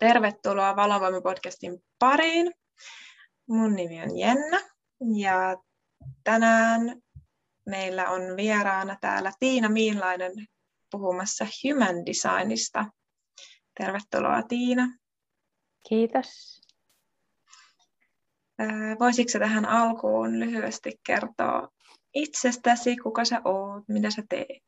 Tervetuloa Valovoima-podcastin pariin. Mun nimi on Jenna ja tänään meillä on vieraana täällä Tiina Miinlainen puhumassa Human Designista. Tervetuloa Tiina. Kiitos. Voisitko tähän alkuun lyhyesti kertoa itsestäsi, kuka sä oot, mitä sä teet?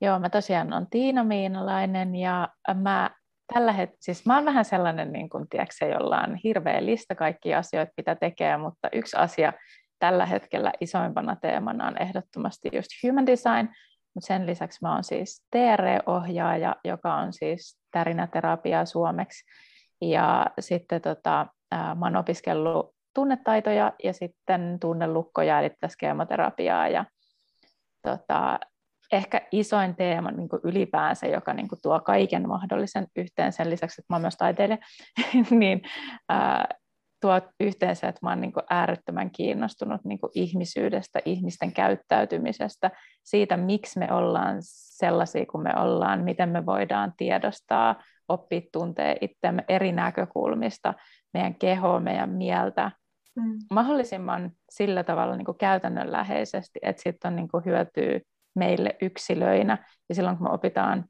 Joo, mä tosiaan olen Tiina Miinalainen ja mä tällä hetkellä, siis mä oon vähän sellainen, niin kuin, tiedätkö, jolla on hirveä lista kaikkia asioita, mitä tekee, mutta yksi asia tällä hetkellä isoimpana teemana on ehdottomasti just human design, mutta sen lisäksi mä oon siis TR-ohjaaja, joka on siis tärinäterapia suomeksi, ja sitten tota, mä oon opiskellut tunnetaitoja ja sitten tunnelukkoja, eli tässä ja tota, ehkä isoin teema niin kuin ylipäänsä, joka niin kuin tuo kaiken mahdollisen yhteen sen lisäksi, että mä oon myös taiteilija, niin ää, tuo yhteen se, että mä oon niin kuin äärettömän kiinnostunut niin kuin ihmisyydestä, ihmisten käyttäytymisestä, siitä, miksi me ollaan sellaisia kuin me ollaan, miten me voidaan tiedostaa, oppia tuntee itseämme eri näkökulmista, meidän kehoa, meidän mieltä, mm. mahdollisimman sillä tavalla niin kuin käytännönläheisesti, että sitten on niin kuin hyötyä meille yksilöinä. Ja silloin kun me opitaan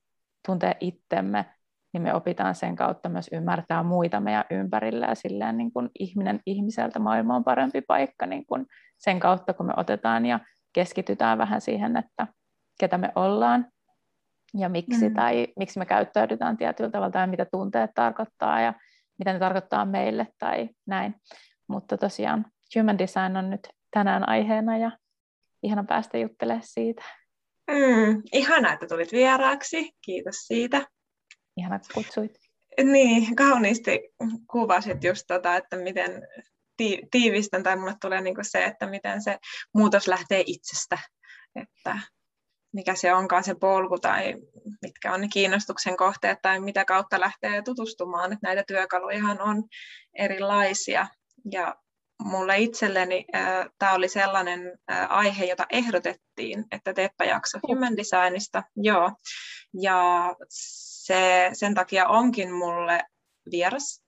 tuntea itsemme, niin me opitaan sen kautta myös ymmärtää muita meidän ympärillä ja silleen niin kuin ihminen ihmiseltä maailma on parempi paikka niin kuin sen kautta, kun me otetaan ja keskitytään vähän siihen, että ketä me ollaan ja miksi mm. tai miksi me käyttäydytään tietyllä tavalla tai mitä tunteet tarkoittaa ja mitä ne tarkoittaa meille tai näin. Mutta tosiaan Human Design on nyt tänään aiheena ja ihana päästä juttelemaan siitä. Mm, ihana, että tulit vieraaksi. Kiitos siitä. Ihana, että kutsuit. Niin, kauniisti kuvasit just tota, että miten ti- tiivistän, tai mulle tulee niinku se, että miten se muutos lähtee itsestä, että mikä se onkaan se polku tai mitkä on ne kiinnostuksen kohteet tai mitä kautta lähtee tutustumaan, että näitä työkalujahan on erilaisia ja mulle itselleni äh, tämä oli sellainen äh, aihe, jota ehdotettiin, että teepä jakso Human Designista. Joo. Ja se, sen takia onkin mulle vieras.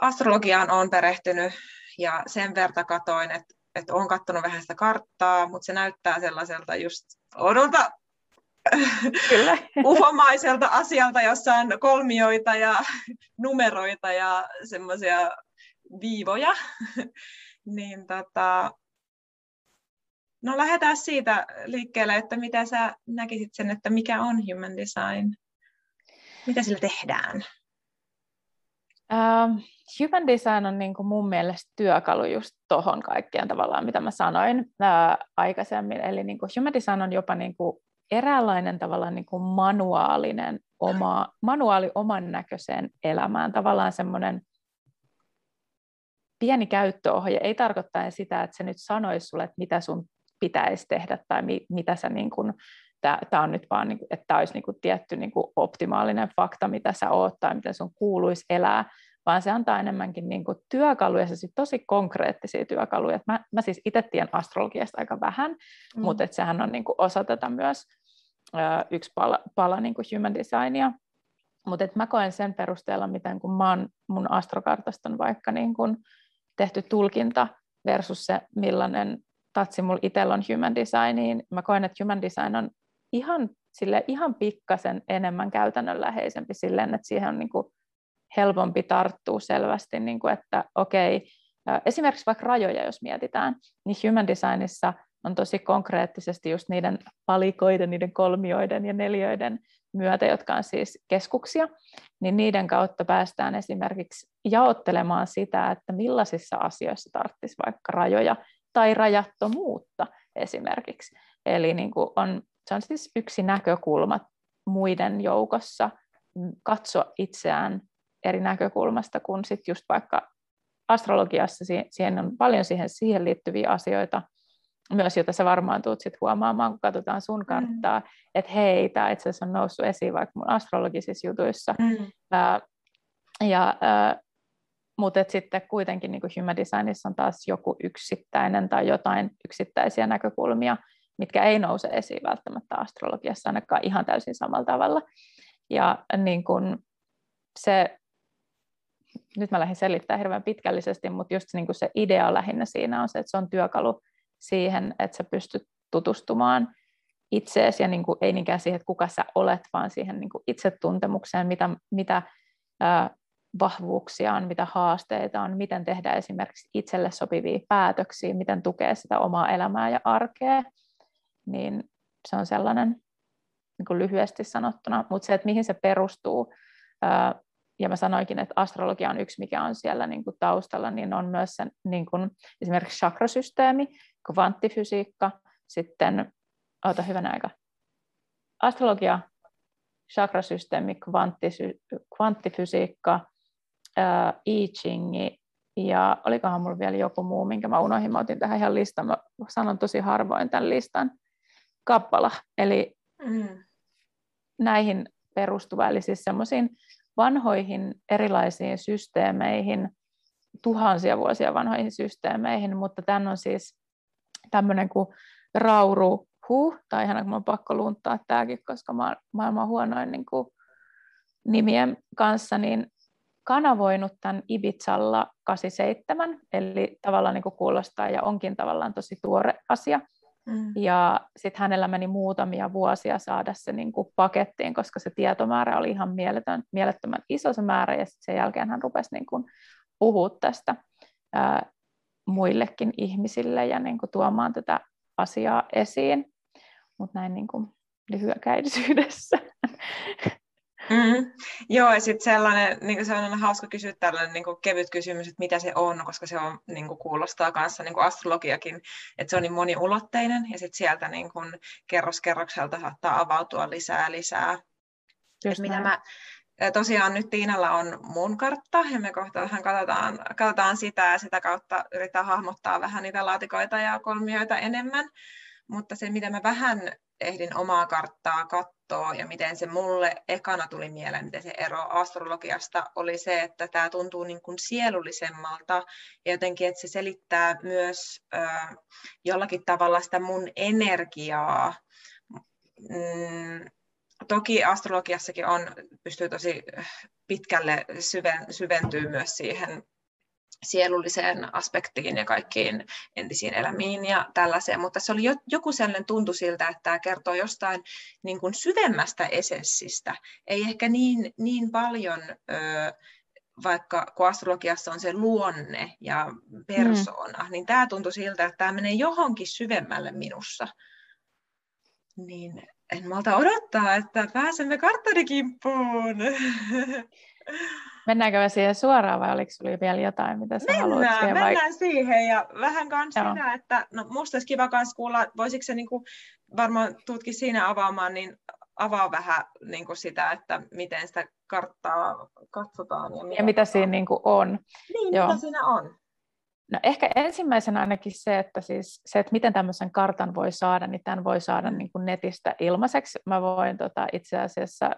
Astrologiaan on perehtynyt ja sen verta katoin, että, että olen katsonut vähän sitä karttaa, mutta se näyttää sellaiselta just odolta Kyllä. uhomaiselta asialta, jossa on kolmioita ja numeroita ja semmoisia viivoja, niin tota, no lähdetään siitä liikkeelle, että mitä sä näkisit sen, että mikä on human design? Mitä sillä tehdään? Uh, human design on niin kuin mun mielestä työkalu just tuohon kaikkeen tavallaan, mitä mä sanoin uh, aikaisemmin. Eli niin kuin human design on jopa niin kuin eräänlainen tavallaan niin kuin manuaalinen oma, manuaali oman näköiseen elämään. Tavallaan semmoinen pieni käyttöohje ei tarkoittaa sitä, että se nyt sanoisi sulle, että mitä sun pitäisi tehdä tai mi, mitä sä niin kuin, tämä on nyt vaan, niin kuin, että tämä olisi niin kuin tietty niin kuin optimaalinen fakta, mitä sä oot tai miten sun kuuluisi elää, vaan se antaa enemmänkin niin kuin työkaluja, se tosi konkreettisia työkaluja. Mä, mä siis itse tiedän astrologiasta aika vähän, mm. mutta että sehän on niin kuin osa tätä myös ö, yksi pala, pala niin kuin human designia. Mutta mä koen sen perusteella, miten kun mä oon mun astrokartasta on vaikka niin kuin tehty tulkinta versus se, millainen tatsi mulla itsellä on human designiin. Mä koen, että human design on ihan, sille, ihan pikkasen enemmän käytännönläheisempi silleen, että siihen on niin kuin helpompi tarttua selvästi, niin kuin, että okei, esimerkiksi vaikka rajoja, jos mietitään, niin human designissa on tosi konkreettisesti just niiden palikoiden, niiden kolmioiden ja neljöiden myötä, jotka on siis keskuksia, niin niiden kautta päästään esimerkiksi jaottelemaan sitä, että millaisissa asioissa tarvitsisi vaikka rajoja tai rajattomuutta esimerkiksi. Eli niin kuin on, se on siis yksi näkökulma muiden joukossa katsoa itseään eri näkökulmasta, kun sitten just vaikka astrologiassa siihen on paljon siihen, siihen liittyviä asioita, myös, jota sä varmaan tulet sit huomaamaan, kun katsotaan sun mm. karttaa, mm. että hei, tämä itse asiassa on noussut esiin vaikka mun astrologisissa jutuissa. Mm. Ää, ja, ää, mutta sitten kuitenkin niin human designissa on taas joku yksittäinen tai jotain yksittäisiä näkökulmia, mitkä ei nouse esiin välttämättä astrologiassa ainakaan ihan täysin samalla tavalla. Ja niin kun, se, nyt mä lähdin selittämään hirveän pitkällisesti, mutta just niin kuin se idea lähinnä siinä on se, että se on työkalu siihen, että sä pystyt tutustumaan itseesi ja niin kuin, ei niinkään siihen, että kuka sä olet, vaan siihen niin kuin itsetuntemukseen, mitä, mitä ää, vahvuuksia on, mitä haasteita on, miten tehdä esimerkiksi itselle sopivia päätöksiä, miten tukea sitä omaa elämää ja arkea, niin se on sellainen niin kuin lyhyesti sanottuna, mutta se, että mihin se perustuu, ää, ja mä sanoinkin, että astrologia on yksi, mikä on siellä niin kuin taustalla, niin on myös sen, niin kuin esimerkiksi chakrasysteemi, kvanttifysiikka, sitten, ota hyvän aika, astrologia, chakrasysteemi, kvanttifysiikka, I Chingi ja olikohan mulla vielä joku muu, minkä mä unohdin, mä otin tähän ihan listan, mä sanon tosi harvoin tämän listan, kappala, eli mm. näihin perustuva, eli siis semmoisiin vanhoihin erilaisiin systeemeihin, tuhansia vuosia vanhoihin systeemeihin, mutta tämän on siis tämmöinen kuin Rauru Hu, tai ihan kun on pakko lunttaa tämäkin, koska mä oon maailman huonoin niin kuin nimien kanssa, niin kanavoinut tämän Ibizalla 87, eli tavallaan niin kuin kuulostaa ja onkin tavallaan tosi tuore asia. Mm. Ja sitten hänellä meni muutamia vuosia saada se niin kuin pakettiin, koska se tietomäärä oli ihan mieletön, mielettömän iso se määrä, ja sen jälkeen hän rupesi niin kuin puhua tästä ää, muillekin ihmisille ja niin kuin tuomaan tätä asiaa esiin. Mutta näin niin kuin lyhykäisyydessä. Mm. Joo, ja sitten sellainen, niin se on hauska kysyä tällainen niin kevyt kysymys, että mitä se on, koska se on, niin kuin kuulostaa kanssa niin kuin astrologiakin, että se on niin moniulotteinen, ja sitten sieltä niin kuin kerros kerrokselta saattaa avautua lisää lisää. mitä mä, tosiaan nyt Tiinalla on mun kartta, ja me kohta vähän katsotaan, katsotaan sitä, ja sitä kautta yritetään hahmottaa vähän niitä laatikoita ja kolmioita enemmän. Mutta se, mitä mä vähän ehdin omaa karttaa katsoa ja miten se mulle ekana tuli mieleen, miten se ero astrologiasta oli se, että tämä tuntuu niin kuin sielullisemmalta ja jotenkin, että se selittää myös äh, jollakin tavalla sitä mun energiaa. Mm, toki astrologiassakin on, pystyy tosi pitkälle syven, syventyy myös siihen sielulliseen aspektiin ja kaikkiin entisiin elämiin ja tällaiseen, mutta se oli jo, joku sellainen tuntu siltä, että tämä kertoo jostain niin kuin syvemmästä esenssistä, ei ehkä niin, niin paljon, ö, vaikka kun astrologiassa on se luonne ja persona, mm. niin tämä tuntui siltä, että tämä menee johonkin syvemmälle minussa. Niin en malta odottaa, että pääsemme karttanikimppuun. Mennäänkö me siihen suoraan vai oliko sinulla vielä jotain, mitä sä mennään, haluat siihen? Mennään vai... siihen ja vähän kans sitä, että no musta olisi kiva kans kuulla, voisiko se niinku, varmaan tutki siinä avaamaan, niin avaa vähän niinku sitä, että miten sitä karttaa katsotaan. Ja, ja mitä siinä niinku on. Niin, Joo. mitä siinä on. No ehkä ensimmäisenä ainakin se, että, siis, se, että miten tämmöisen kartan voi saada, niin tämän voi saada niin kuin netistä ilmaiseksi. Mä voin tota, itse asiassa,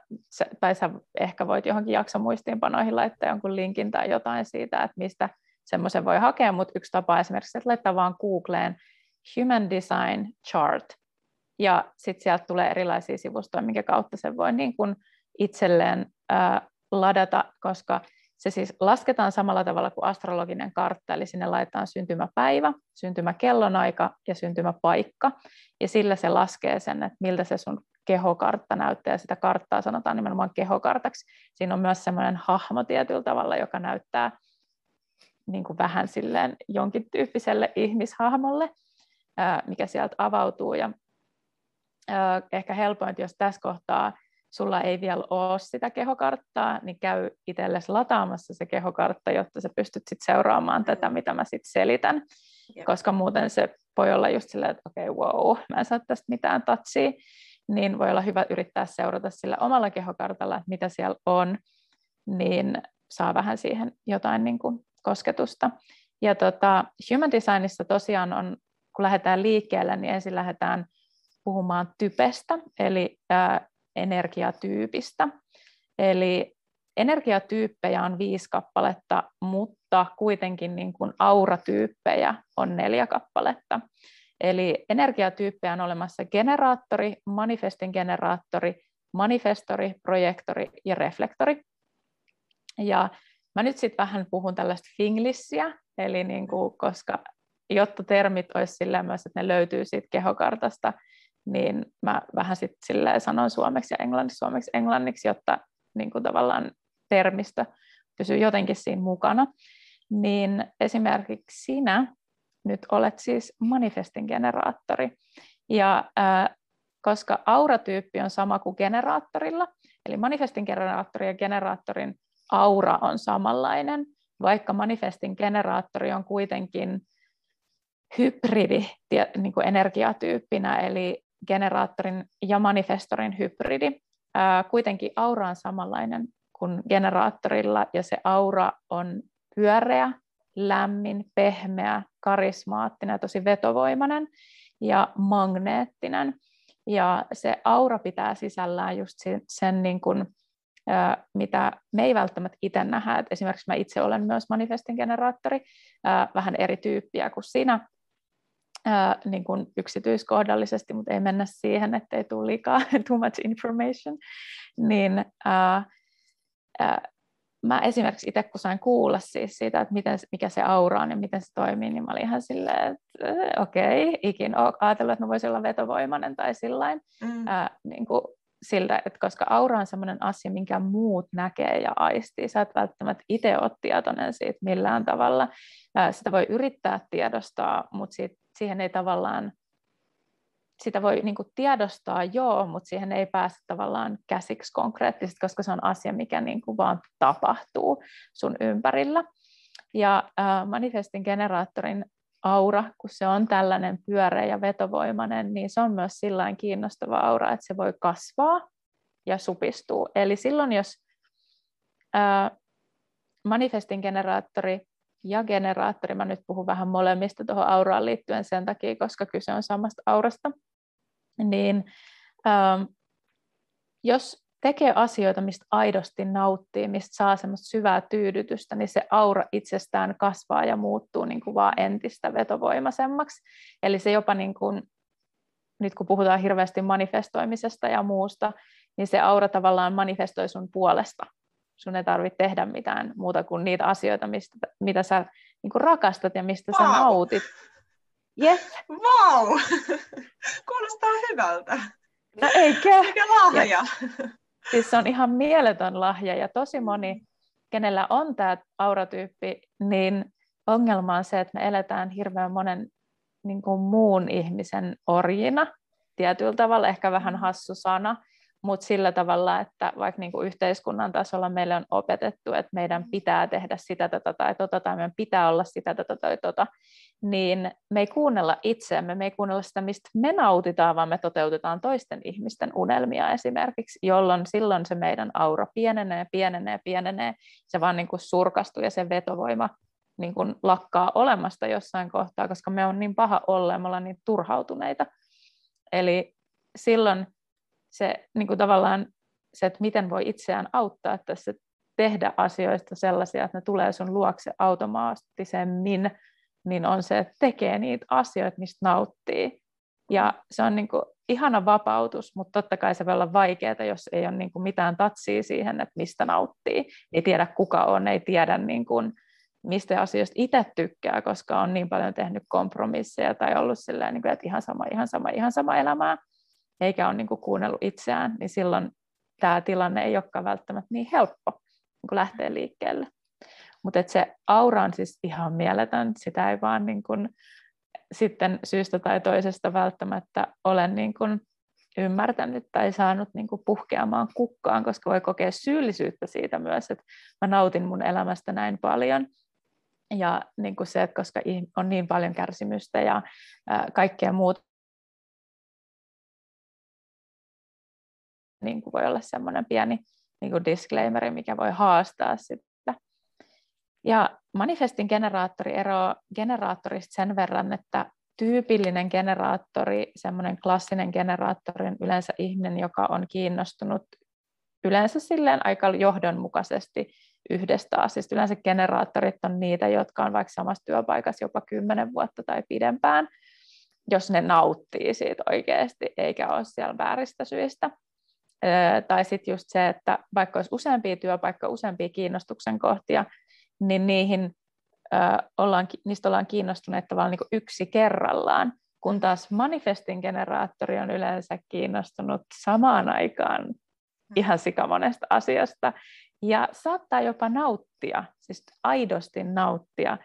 tai sä ehkä voit johonkin jakson muistiinpanoihin laittaa jonkun linkin tai jotain siitä, että mistä semmoisen voi hakea, mutta yksi tapa esimerkiksi, että laittaa vaan Googleen Human Design Chart, ja sitten sieltä tulee erilaisia sivustoja, minkä kautta se voi niin kuin itselleen äh, ladata, koska se siis lasketaan samalla tavalla kuin astrologinen kartta, eli sinne laitetaan syntymäpäivä, syntymäkellonaika ja syntymäpaikka, ja sillä se laskee sen, että miltä se sun kehokartta näyttää, ja sitä karttaa sanotaan nimenomaan kehokartaksi. Siinä on myös semmoinen hahmo tietyllä tavalla, joka näyttää niin kuin vähän silleen jonkin tyyppiselle ihmishahmolle, mikä sieltä avautuu, ja ehkä helpoin, jos tässä kohtaa sulla ei vielä ole sitä kehokarttaa, niin käy itsellesi lataamassa se kehokartta, jotta sä pystyt sit seuraamaan tätä, mm. mitä mä sitten selitän. Jep. Koska muuten se voi olla just silleen, että okei, okay, wow, mä en saa tästä mitään tatsia. Niin voi olla hyvä yrittää seurata sillä omalla kehokartalla, että mitä siellä on, niin saa vähän siihen jotain niin kuin kosketusta. Ja tota, Human Designissa tosiaan on, kun lähdetään liikkeelle, niin ensin lähdetään puhumaan typestä, eli ää, energiatyypistä. Eli energiatyyppejä on viisi kappaletta, mutta kuitenkin niin kuin auratyyppejä on neljä kappaletta. Eli energiatyyppejä on olemassa generaattori, manifestin generaattori, manifestori, projektori ja reflektori. Ja mä nyt sitten vähän puhun tällaista finglissiä, eli niin kuin, koska jotta termit olisi silleen myös, että ne löytyy siitä kehokartasta, niin mä vähän sitten silleen sanon suomeksi ja englanniksi, suomeksi englanniksi, jotta niin kuin tavallaan termistö pysyy jotenkin siinä mukana. Niin esimerkiksi sinä nyt olet siis manifestin generaattori. Ja ää, koska auratyyppi on sama kuin generaattorilla, eli manifestin generaattori ja generaattorin aura on samanlainen, vaikka manifestin generaattori on kuitenkin hybridi niin kuin energiatyyppinä, eli generaattorin ja manifestorin hybridi. Kuitenkin aura on samanlainen kuin generaattorilla, ja se aura on pyöreä, lämmin, pehmeä, karismaattinen, tosi vetovoimainen ja magneettinen. Ja se aura pitää sisällään just sen, sen niin kuin, mitä me ei välttämättä itse nähdä. Et esimerkiksi mä itse olen myös manifestin generaattori, vähän eri tyyppiä kuin sinä, niin kuin yksityiskohdallisesti, mutta ei mennä siihen, ettei tule liikaa too much information, niin ää, ää, mä esimerkiksi itse kun sain kuulla siis siitä, että miten, mikä se aura on ja miten se toimii, niin mä olin ihan silleen, että okei, okay, ikin ole ajatellut, että mä voisin olla vetovoimainen tai sillain, mm. ää, niin kuin siltä, että koska aura on sellainen asia, minkä muut näkee ja aistii. Sä et välttämättä itse ole tietoinen siitä millään tavalla. Ää, sitä voi yrittää tiedostaa, mutta siitä, siihen ei tavallaan sitä voi niin kuin tiedostaa joo, mutta siihen ei pääse tavallaan käsiksi konkreettisesti, koska se on asia, mikä niin kuin vaan tapahtuu sun ympärillä. Ja äh, manifestin generaattorin aura, kun se on tällainen pyöreä ja vetovoimainen, niin se on myös sillä kiinnostava aura, että se voi kasvaa ja supistuu. Eli silloin, jos äh, manifestin generaattori ja generaattori, mä nyt puhun vähän molemmista tuohon auraan liittyen sen takia, koska kyse on samasta aurasta, niin ähm, jos tekee asioita, mistä aidosti nauttii, mistä saa semmoista syvää tyydytystä, niin se aura itsestään kasvaa ja muuttuu niin kuin vaan entistä vetovoimaisemmaksi. Eli se jopa, niin kuin, nyt kun puhutaan hirveästi manifestoimisesta ja muusta, niin se aura tavallaan manifestoi sun puolesta. Sun ei tarvitse tehdä mitään muuta kuin niitä asioita, mistä, mitä sä niin kuin rakastat ja mistä wow. sä nautit. Yes. Wow! Kuulostaa hyvältä. No eikö? Mikä lahja? Ja, siis se on ihan mieletön lahja ja tosi moni, kenellä on tämä auratyyppi, niin ongelma on se, että me eletään hirveän monen niin kuin muun ihmisen orjina tietyllä tavalla, ehkä vähän hassu sana, mutta sillä tavalla, että vaikka niin kuin yhteiskunnan tasolla meille on opetettu, että meidän pitää tehdä sitä, tätä tai tota, tai meidän pitää olla sitä, tätä tai tota, niin me ei kuunnella itseämme, me ei kuunnella sitä, mistä me nautitaan, vaan me toteutetaan toisten ihmisten unelmia esimerkiksi, jolloin silloin se meidän aura pienenee, pienenee, pienenee, se vaan niin kuin surkastuu ja se vetovoima niin kuin lakkaa olemasta jossain kohtaa, koska me on niin paha olla ja me ollaan niin turhautuneita. Eli silloin se niin kuin tavallaan se, että miten voi itseään auttaa tässä tehdä asioista sellaisia, että ne tulee sun luokse automaattisemmin, niin on se, että tekee niitä asioita, mistä nauttii. Ja se on niin kuin ihana vapautus, mutta totta kai se voi olla vaikeaa, jos ei ole niin kuin mitään tatsia siihen, että mistä nauttii. Ei tiedä kuka on, ei tiedä niin kuin, mistä asioista itse tykkää, koska on niin paljon tehnyt kompromisseja tai ollut silleen, niin kuin, että ihan sama, ihan sama, ihan sama elämää eikä ole niin kuin kuunnellut itseään, niin silloin tämä tilanne ei olekaan välttämättä niin helppo niin kuin lähteä liikkeelle. Mutta se aura on siis ihan mieletön, sitä ei vaan niin kuin sitten syystä tai toisesta välttämättä ole niin kuin ymmärtänyt tai saanut niin kuin puhkeamaan kukkaan, koska voi kokea syyllisyyttä siitä myös, että mä nautin mun elämästä näin paljon. Ja niin kuin se, että koska on niin paljon kärsimystä ja kaikkea muuta niin kuin voi olla semmoinen pieni niin kuin disclaimeri, mikä voi haastaa sitä. Ja manifestin generaattori eroaa generaattorista sen verran, että tyypillinen generaattori, semmoinen klassinen generaattori on yleensä ihminen, joka on kiinnostunut yleensä silleen aika johdonmukaisesti yhdestä asiasta. Yleensä generaattorit on niitä, jotka on vaikka samassa työpaikassa jopa kymmenen vuotta tai pidempään, jos ne nauttii siitä oikeasti, eikä ole siellä vääristä syistä. Tai sitten just se, että vaikka olisi useampia työpaikkoja, useampia kiinnostuksen kohtia, niin niihin ollaan, niistä ollaan kiinnostuneet tavallaan niin yksi kerrallaan, kun taas manifestin generaattori on yleensä kiinnostunut samaan aikaan mm. ihan sikamonesta asiasta, ja saattaa jopa nauttia, siis aidosti nauttia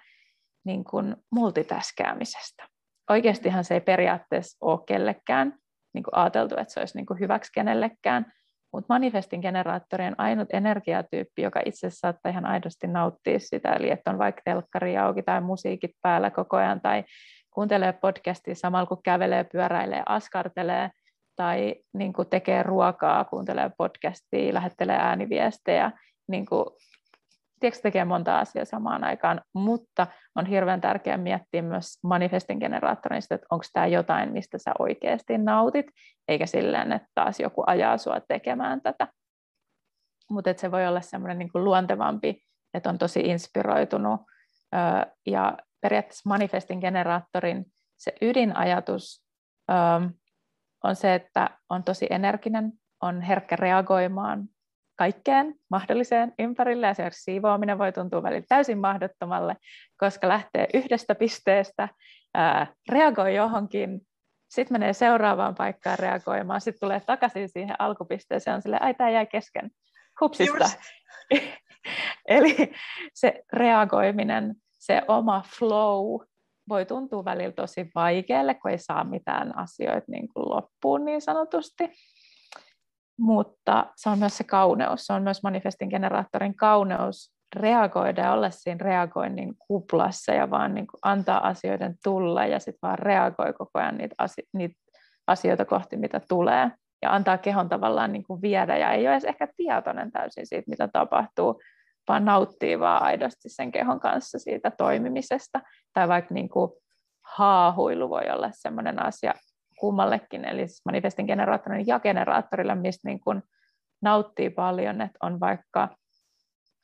niin kuin multitaskäämisestä. Oikeastihan se ei periaatteessa ole kellekään niin kuin ajateltu, että se olisi niin kuin hyväksi kenellekään, mutta manifestin generaattori on ainut energiatyyppi, joka itse saattaa ihan aidosti nauttia sitä, eli että on vaikka telkkari auki tai musiikit päällä koko ajan, tai kuuntelee podcastia samalla kun kävelee, pyöräilee, askartelee, tai niin kuin tekee ruokaa, kuuntelee podcastia, lähettelee ääniviestejä, niin kuin tiedätkö, tekee monta asiaa samaan aikaan, mutta on hirveän tärkeää miettiä myös manifestin generaattorista, että onko tämä jotain, mistä sä oikeasti nautit, eikä silleen, että taas joku ajaa sua tekemään tätä. Mutta se voi olla semmoinen niin luontevampi, että on tosi inspiroitunut. Ja periaatteessa manifestin generaattorin se ydinajatus on se, että on tosi energinen, on herkkä reagoimaan kaikkeen mahdolliseen ympärille. Esimerkiksi siivoaminen voi tuntua välillä täysin mahdottomalle, koska lähtee yhdestä pisteestä, ää, reagoi johonkin, sitten menee seuraavaan paikkaan reagoimaan, sitten tulee takaisin siihen alkupisteeseen, on silleen, ai tämä jäi kesken, hupsista. Eli se reagoiminen, se oma flow voi tuntua välillä tosi vaikealle, kun ei saa mitään asioita niin kuin loppuun niin sanotusti mutta se on myös se kauneus, se on myös manifestin generaattorin kauneus reagoida ja olla siinä reagoinnin kuplassa ja vaan niin kuin antaa asioiden tulla ja sitten vaan reagoi koko ajan niitä, niitä asioita kohti, mitä tulee ja antaa kehon tavallaan niin kuin viedä ja ei ole edes ehkä tietoinen täysin siitä, mitä tapahtuu, vaan nauttii vaan aidosti sen kehon kanssa siitä toimimisesta. Tai vaikka niin kuin haahuilu voi olla sellainen asia, kummallekin, eli siis manifestin generaattorille ja generaattorille, mistä niin kuin nauttii paljon, että on vaikka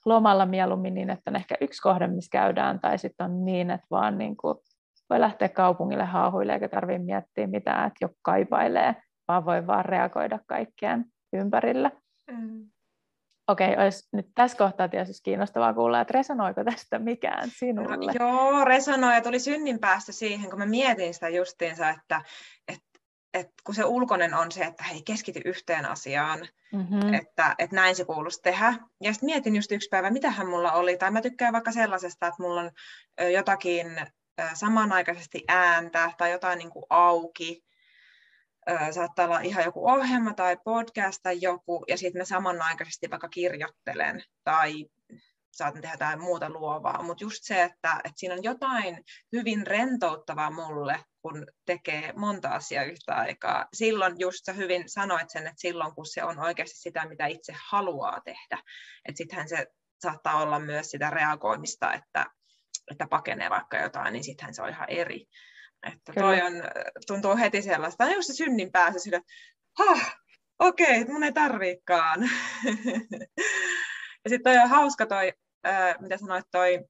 lomalla mieluummin niin, että on ehkä yksi kohde, missä käydään, tai sitten on niin, että vaan niin kuin voi lähteä kaupungille haahuille, eikä tarvitse miettiä mitään, että joku kaipailee, vaan voi vaan reagoida kaikkeen ympärillä. Mm. Okei, olisi nyt tässä kohtaa tietysti kiinnostavaa kuulla, että resonoiko tästä mikään sinulle? No, joo, resonoi ja tuli synnin päästä siihen, kun mä mietin sitä justiinsa, että, että, että kun se ulkoinen on se, että hei, keskity yhteen asiaan, mm-hmm. että, että näin se kuuluisi tehdä. Ja sitten mietin just yksi päivä, mitähän mulla oli, tai mä tykkään vaikka sellaisesta, että mulla on jotakin samanaikaisesti ääntä tai jotain niin kuin auki, saattaa olla ihan joku ohjelma tai podcast tai joku, ja sitten mä samanaikaisesti vaikka kirjoittelen tai saatan tehdä jotain muuta luovaa, mutta just se, että, että siinä on jotain hyvin rentouttavaa mulle, kun tekee monta asiaa yhtä aikaa. Silloin just sä hyvin sanoit sen, että silloin kun se on oikeasti sitä, mitä itse haluaa tehdä, että sittenhän se saattaa olla myös sitä reagoimista, että, että pakenee vaikka jotain, niin sittenhän se on ihan eri. Että toi on, tuntuu heti sellaista, just se synnin päässä sillä, että okei, okay, mun ei tarviikaan. ja sitten toi on hauska toi, äh, mitä sanoit, toi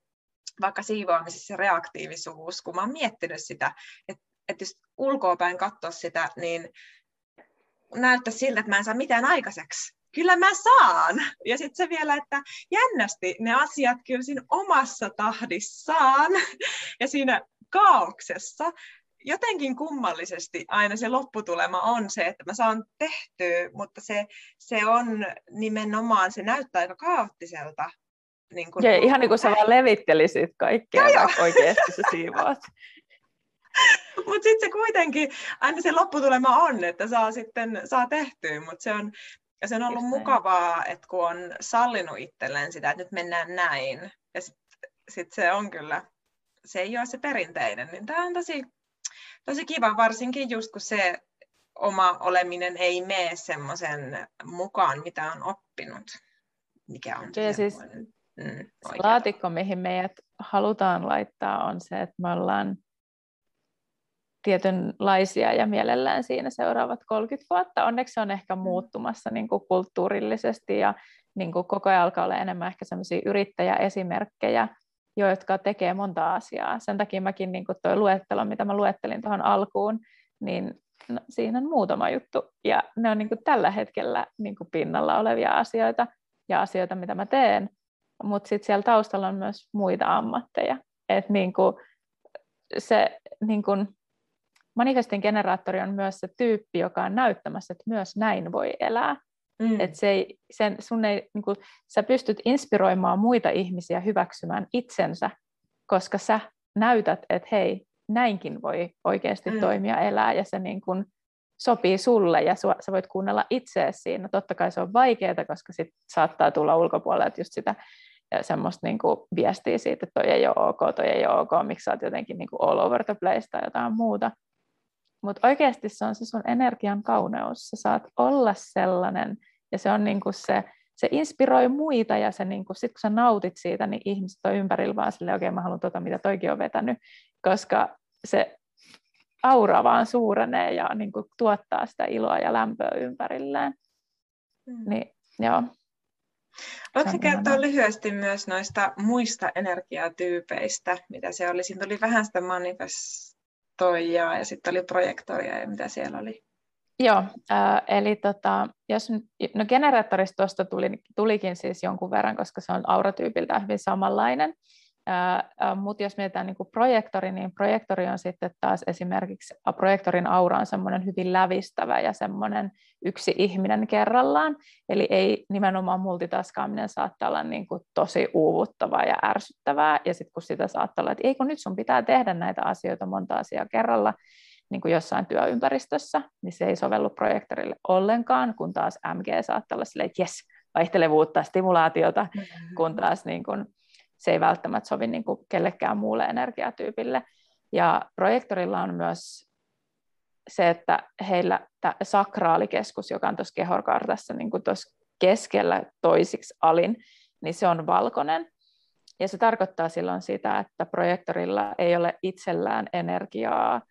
vaikka siivoamisessa reaktiivisuus, kun mä oon miettinyt sitä, että, että jos ulkoapäin katsoa sitä, niin näyttää siltä, että mä en saa mitään aikaiseksi. Kyllä mä saan. Ja sitten se vielä, että jännästi ne asiat kyllä siinä omassa tahdissaan. Ja siinä kaauksessa jotenkin kummallisesti aina se lopputulema on se, että mä saan tehtyä, mutta se, se on nimenomaan, se näyttää aika kaoottiselta. Niin kun ja ihan niin kuin sä vaan levittelisit kaikkea, ja oikeasti sä siivoat. mutta sitten se kuitenkin, aina se lopputulema on, että saa sitten saa tehtyä, mutta se on, ja se on ollut Just mukavaa, näin. että kun on sallinut itselleen sitä, että nyt mennään näin. Ja sitten sit se on kyllä se ei ole se perinteinen, niin tämä on tosi, tosi kiva, varsinkin just kun se oma oleminen ei mene semmoisen mukaan, mitä on oppinut. Mikä on ja siis mm, se laatikko, mihin meidät halutaan laittaa, on se, että me ollaan tietynlaisia ja mielellään siinä seuraavat 30 vuotta. Onneksi se on ehkä mm. muuttumassa niin kuin kulttuurillisesti ja niin kuin koko ajan alkaa olla enemmän ehkä sellaisia yrittäjäesimerkkejä, jotka tekee monta asiaa. Sen takia mäkin niin tuo luettelo, mitä mä luettelin tuohon alkuun, niin no, siinä on muutama juttu. Ja ne on niin kuin tällä hetkellä niin kuin pinnalla olevia asioita ja asioita, mitä mä teen. Mutta sitten siellä taustalla on myös muita ammatteja. Että niin kuin se niin kuin, manifestin generaattori on myös se tyyppi, joka on näyttämässä, että myös näin voi elää. Mm. Että se ei, sen, sun ei, niin kuin, sä pystyt inspiroimaan muita ihmisiä hyväksymään itsensä, koska sä näytät, että hei, näinkin voi oikeasti mm. toimia elää, ja se niin kuin, sopii sulle, ja sua, sä voit kuunnella itseäsi siinä. Totta kai se on vaikeaa, koska sit saattaa tulla ulkopuolelta just sitä semmoista niin kuin viestiä siitä, että toi ei ole ok, toi ei ole ok, miksi sä oot jotenkin niin kuin all over the place tai jotain muuta. Mutta oikeasti se on se sun energian kauneus. Sä saat olla sellainen, ja se on niin kuin se, se inspiroi muita, ja se niin kuin, sit kun sä nautit siitä, niin ihmiset on ympärillä vaan silleen, okei, okay, mä haluan tota, mitä toikin on vetänyt, koska se aura vaan suurenee ja niin kuin, tuottaa sitä iloa ja lämpöä ympärilleen. Mm. Niin, joo. Voitko kertoa lyhyesti myös noista muista energiatyypeistä, mitä se oli? Siinä tuli vähän sitä manifestoijaa ja sitten oli projektoria ja mitä siellä oli? Joo, äh, eli tota, jos, no generaattorista tuosta tuli, tulikin siis jonkun verran, koska se on auratyypiltä hyvin samanlainen. Mutta jos mietitään niin projektori, niin projektori on sitten taas esimerkiksi, projektorin aura on semmoinen hyvin lävistävä ja semmoinen yksi ihminen kerrallaan, eli ei nimenomaan multitaskaaminen saattaa olla niin kuin tosi uuvuttavaa ja ärsyttävää, ja sitten kun sitä saattaa olla, että ei kun nyt sun pitää tehdä näitä asioita monta asiaa kerralla, niin kuin jossain työympäristössä, niin se ei sovellu projektorille ollenkaan, kun taas MG saattaa olla silleen, että jes, vaihtelevuutta, stimulaatiota, mm-hmm. kun taas niin kuin, se ei välttämättä sovi niin kuin kellekään muulle energiatyypille. Ja projektorilla on myös se, että heillä tämä sakraalikeskus, joka on tuossa kehorkartassa niin kuin tuossa keskellä toisiksi alin, niin se on valkoinen. Ja se tarkoittaa silloin sitä, että projektorilla ei ole itsellään energiaa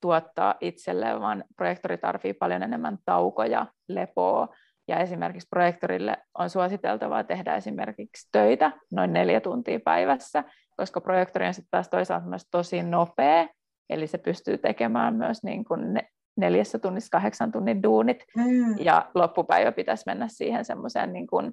tuottaa itselleen, vaan projektori tarvitsee paljon enemmän taukoja, lepoa, ja esimerkiksi projektorille on suositeltavaa tehdä esimerkiksi töitä noin neljä tuntia päivässä, koska projektori on sitten taas toisaalta myös tosi nopea, eli se pystyy tekemään myös niin kuin ne, neljässä tunnissa kahdeksan tunnin duunit, mm. ja loppupäivä pitäisi mennä siihen semmoiseen niin kuin,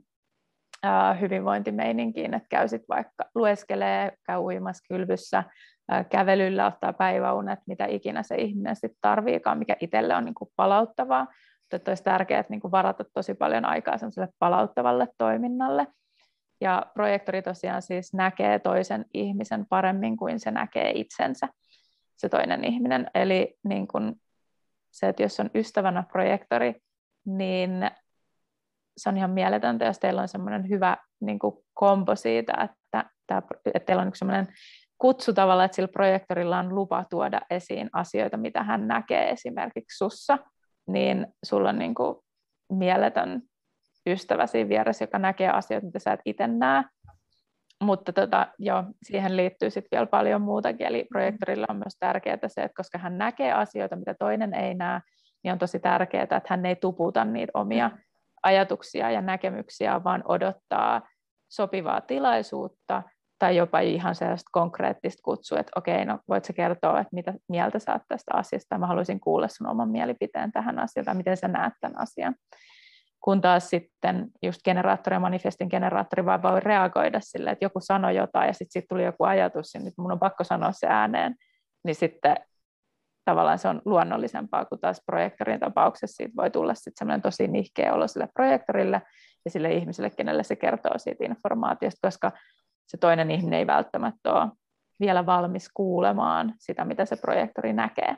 äh, hyvinvointimeininkiin, että käy sitten vaikka lueskelee, käy uimassa kylvyssä, äh, kävelyllä ottaa päiväunet, mitä ikinä se ihminen sitten tarviikaan, mikä itselle on niin kuin palauttavaa, että olisi tärkeää niin kuin varata tosi paljon aikaa palauttavalle toiminnalle. Ja projektori tosiaan siis näkee toisen ihmisen paremmin kuin se näkee itsensä, se toinen ihminen. Eli niin kuin se, että jos on ystävänä projektori, niin se on ihan mieletöntä, jos teillä on semmoinen hyvä niin kuin kombo siitä, että, että teillä on semmoinen kutsu tavalla, että sillä projektorilla on lupa tuoda esiin asioita, mitä hän näkee esimerkiksi sussa – niin sulla on niin kuin mieletön ystävä siinä vieressä, joka näkee asioita, mitä sä et itse näe. Mutta tota, joo, siihen liittyy sitten vielä paljon muutakin, eli projektorilla on myös tärkeää se, että koska hän näkee asioita, mitä toinen ei näe, niin on tosi tärkeää, että hän ei tuputa niitä omia ajatuksia ja näkemyksiä, vaan odottaa sopivaa tilaisuutta tai jopa ihan sellaista konkreettista kutsua, että okei, no voit sä kertoa, että mitä mieltä sä oot tästä asiasta, mä haluaisin kuulla sun oman mielipiteen tähän asiaan, tai miten sä näet tämän asian. Kun taas sitten just generaattori ja manifestin generaattori vaan voi reagoida sille, että joku sanoi jotain ja sitten siitä tuli joku ajatus ja nyt mun on pakko sanoa se ääneen, niin sitten tavallaan se on luonnollisempaa kuin taas projektorin tapauksessa siitä voi tulla sitten semmoinen tosi nihkeä olo sille projektorille ja sille ihmiselle, kenelle se kertoo siitä informaatiosta, koska se toinen ihminen ei välttämättä ole vielä valmis kuulemaan sitä, mitä se projektori näkee.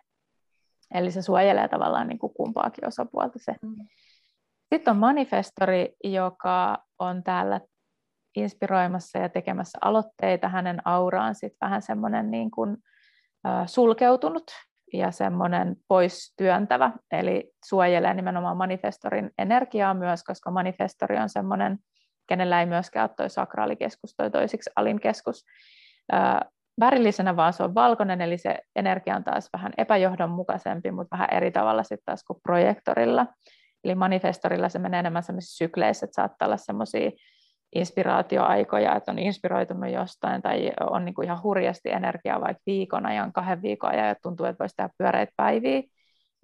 Eli se suojelee tavallaan niin kuin kumpaakin osapuolta se. Mm. Sitten on manifestori, joka on täällä inspiroimassa ja tekemässä aloitteita. Hänen auraan sitten vähän semmoinen niin kuin, sulkeutunut ja semmoinen pois työntävä, eli suojelee nimenomaan manifestorin energiaa myös, koska manifestori on semmoinen kenellä ei myöskään ole toi sakraalikeskus, toi toisiksi alinkeskus. Värillisenä vaan se on valkoinen, eli se energia on taas vähän epäjohdonmukaisempi, mutta vähän eri tavalla sitten taas kuin projektorilla. Eli manifestorilla se menee enemmän sellaisissa sykleissä, että saattaa olla semmoisia inspiraatioaikoja, että on inspiroitunut jostain tai on niin kuin ihan hurjasti energiaa vaikka viikon ajan, kahden viikon ajan ja tuntuu, että voisi tehdä pyöreitä päiviä.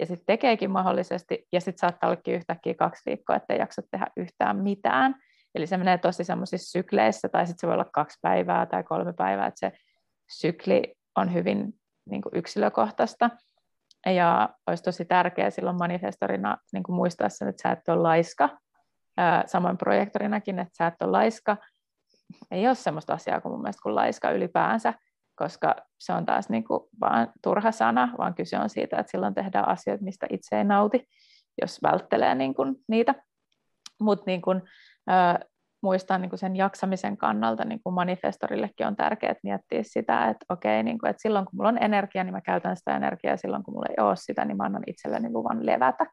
ja sitten tekeekin mahdollisesti, ja sitten saattaa ollakin yhtäkkiä kaksi viikkoa, että ei jaksa tehdä yhtään mitään. Eli se menee tosi semmoisissa sykleissä, tai sitten se voi olla kaksi päivää tai kolme päivää, että se sykli on hyvin niin kuin yksilökohtaista. Ja olisi tosi tärkeää silloin manifestorina niin kuin muistaa sen, että sä et ole laiska. Samoin projektorinakin, että sä et ole laiska. Ei ole sellaista asiaa kuin mun mielestä kuin laiska ylipäänsä, koska se on taas niin kuin vaan turha sana, vaan kyse on siitä, että silloin tehdään asioita, mistä itse ei nauti, jos välttelee niin kuin niitä. Mutta niin muistaa niin kuin sen jaksamisen kannalta niin kuin manifestorillekin on tärkeää miettiä sitä, että okei, niin kuin, että silloin kun mulla on energia, niin mä käytän sitä energiaa, ja silloin kun mulla ei ole sitä, niin mä annan itselleni luvan levätä.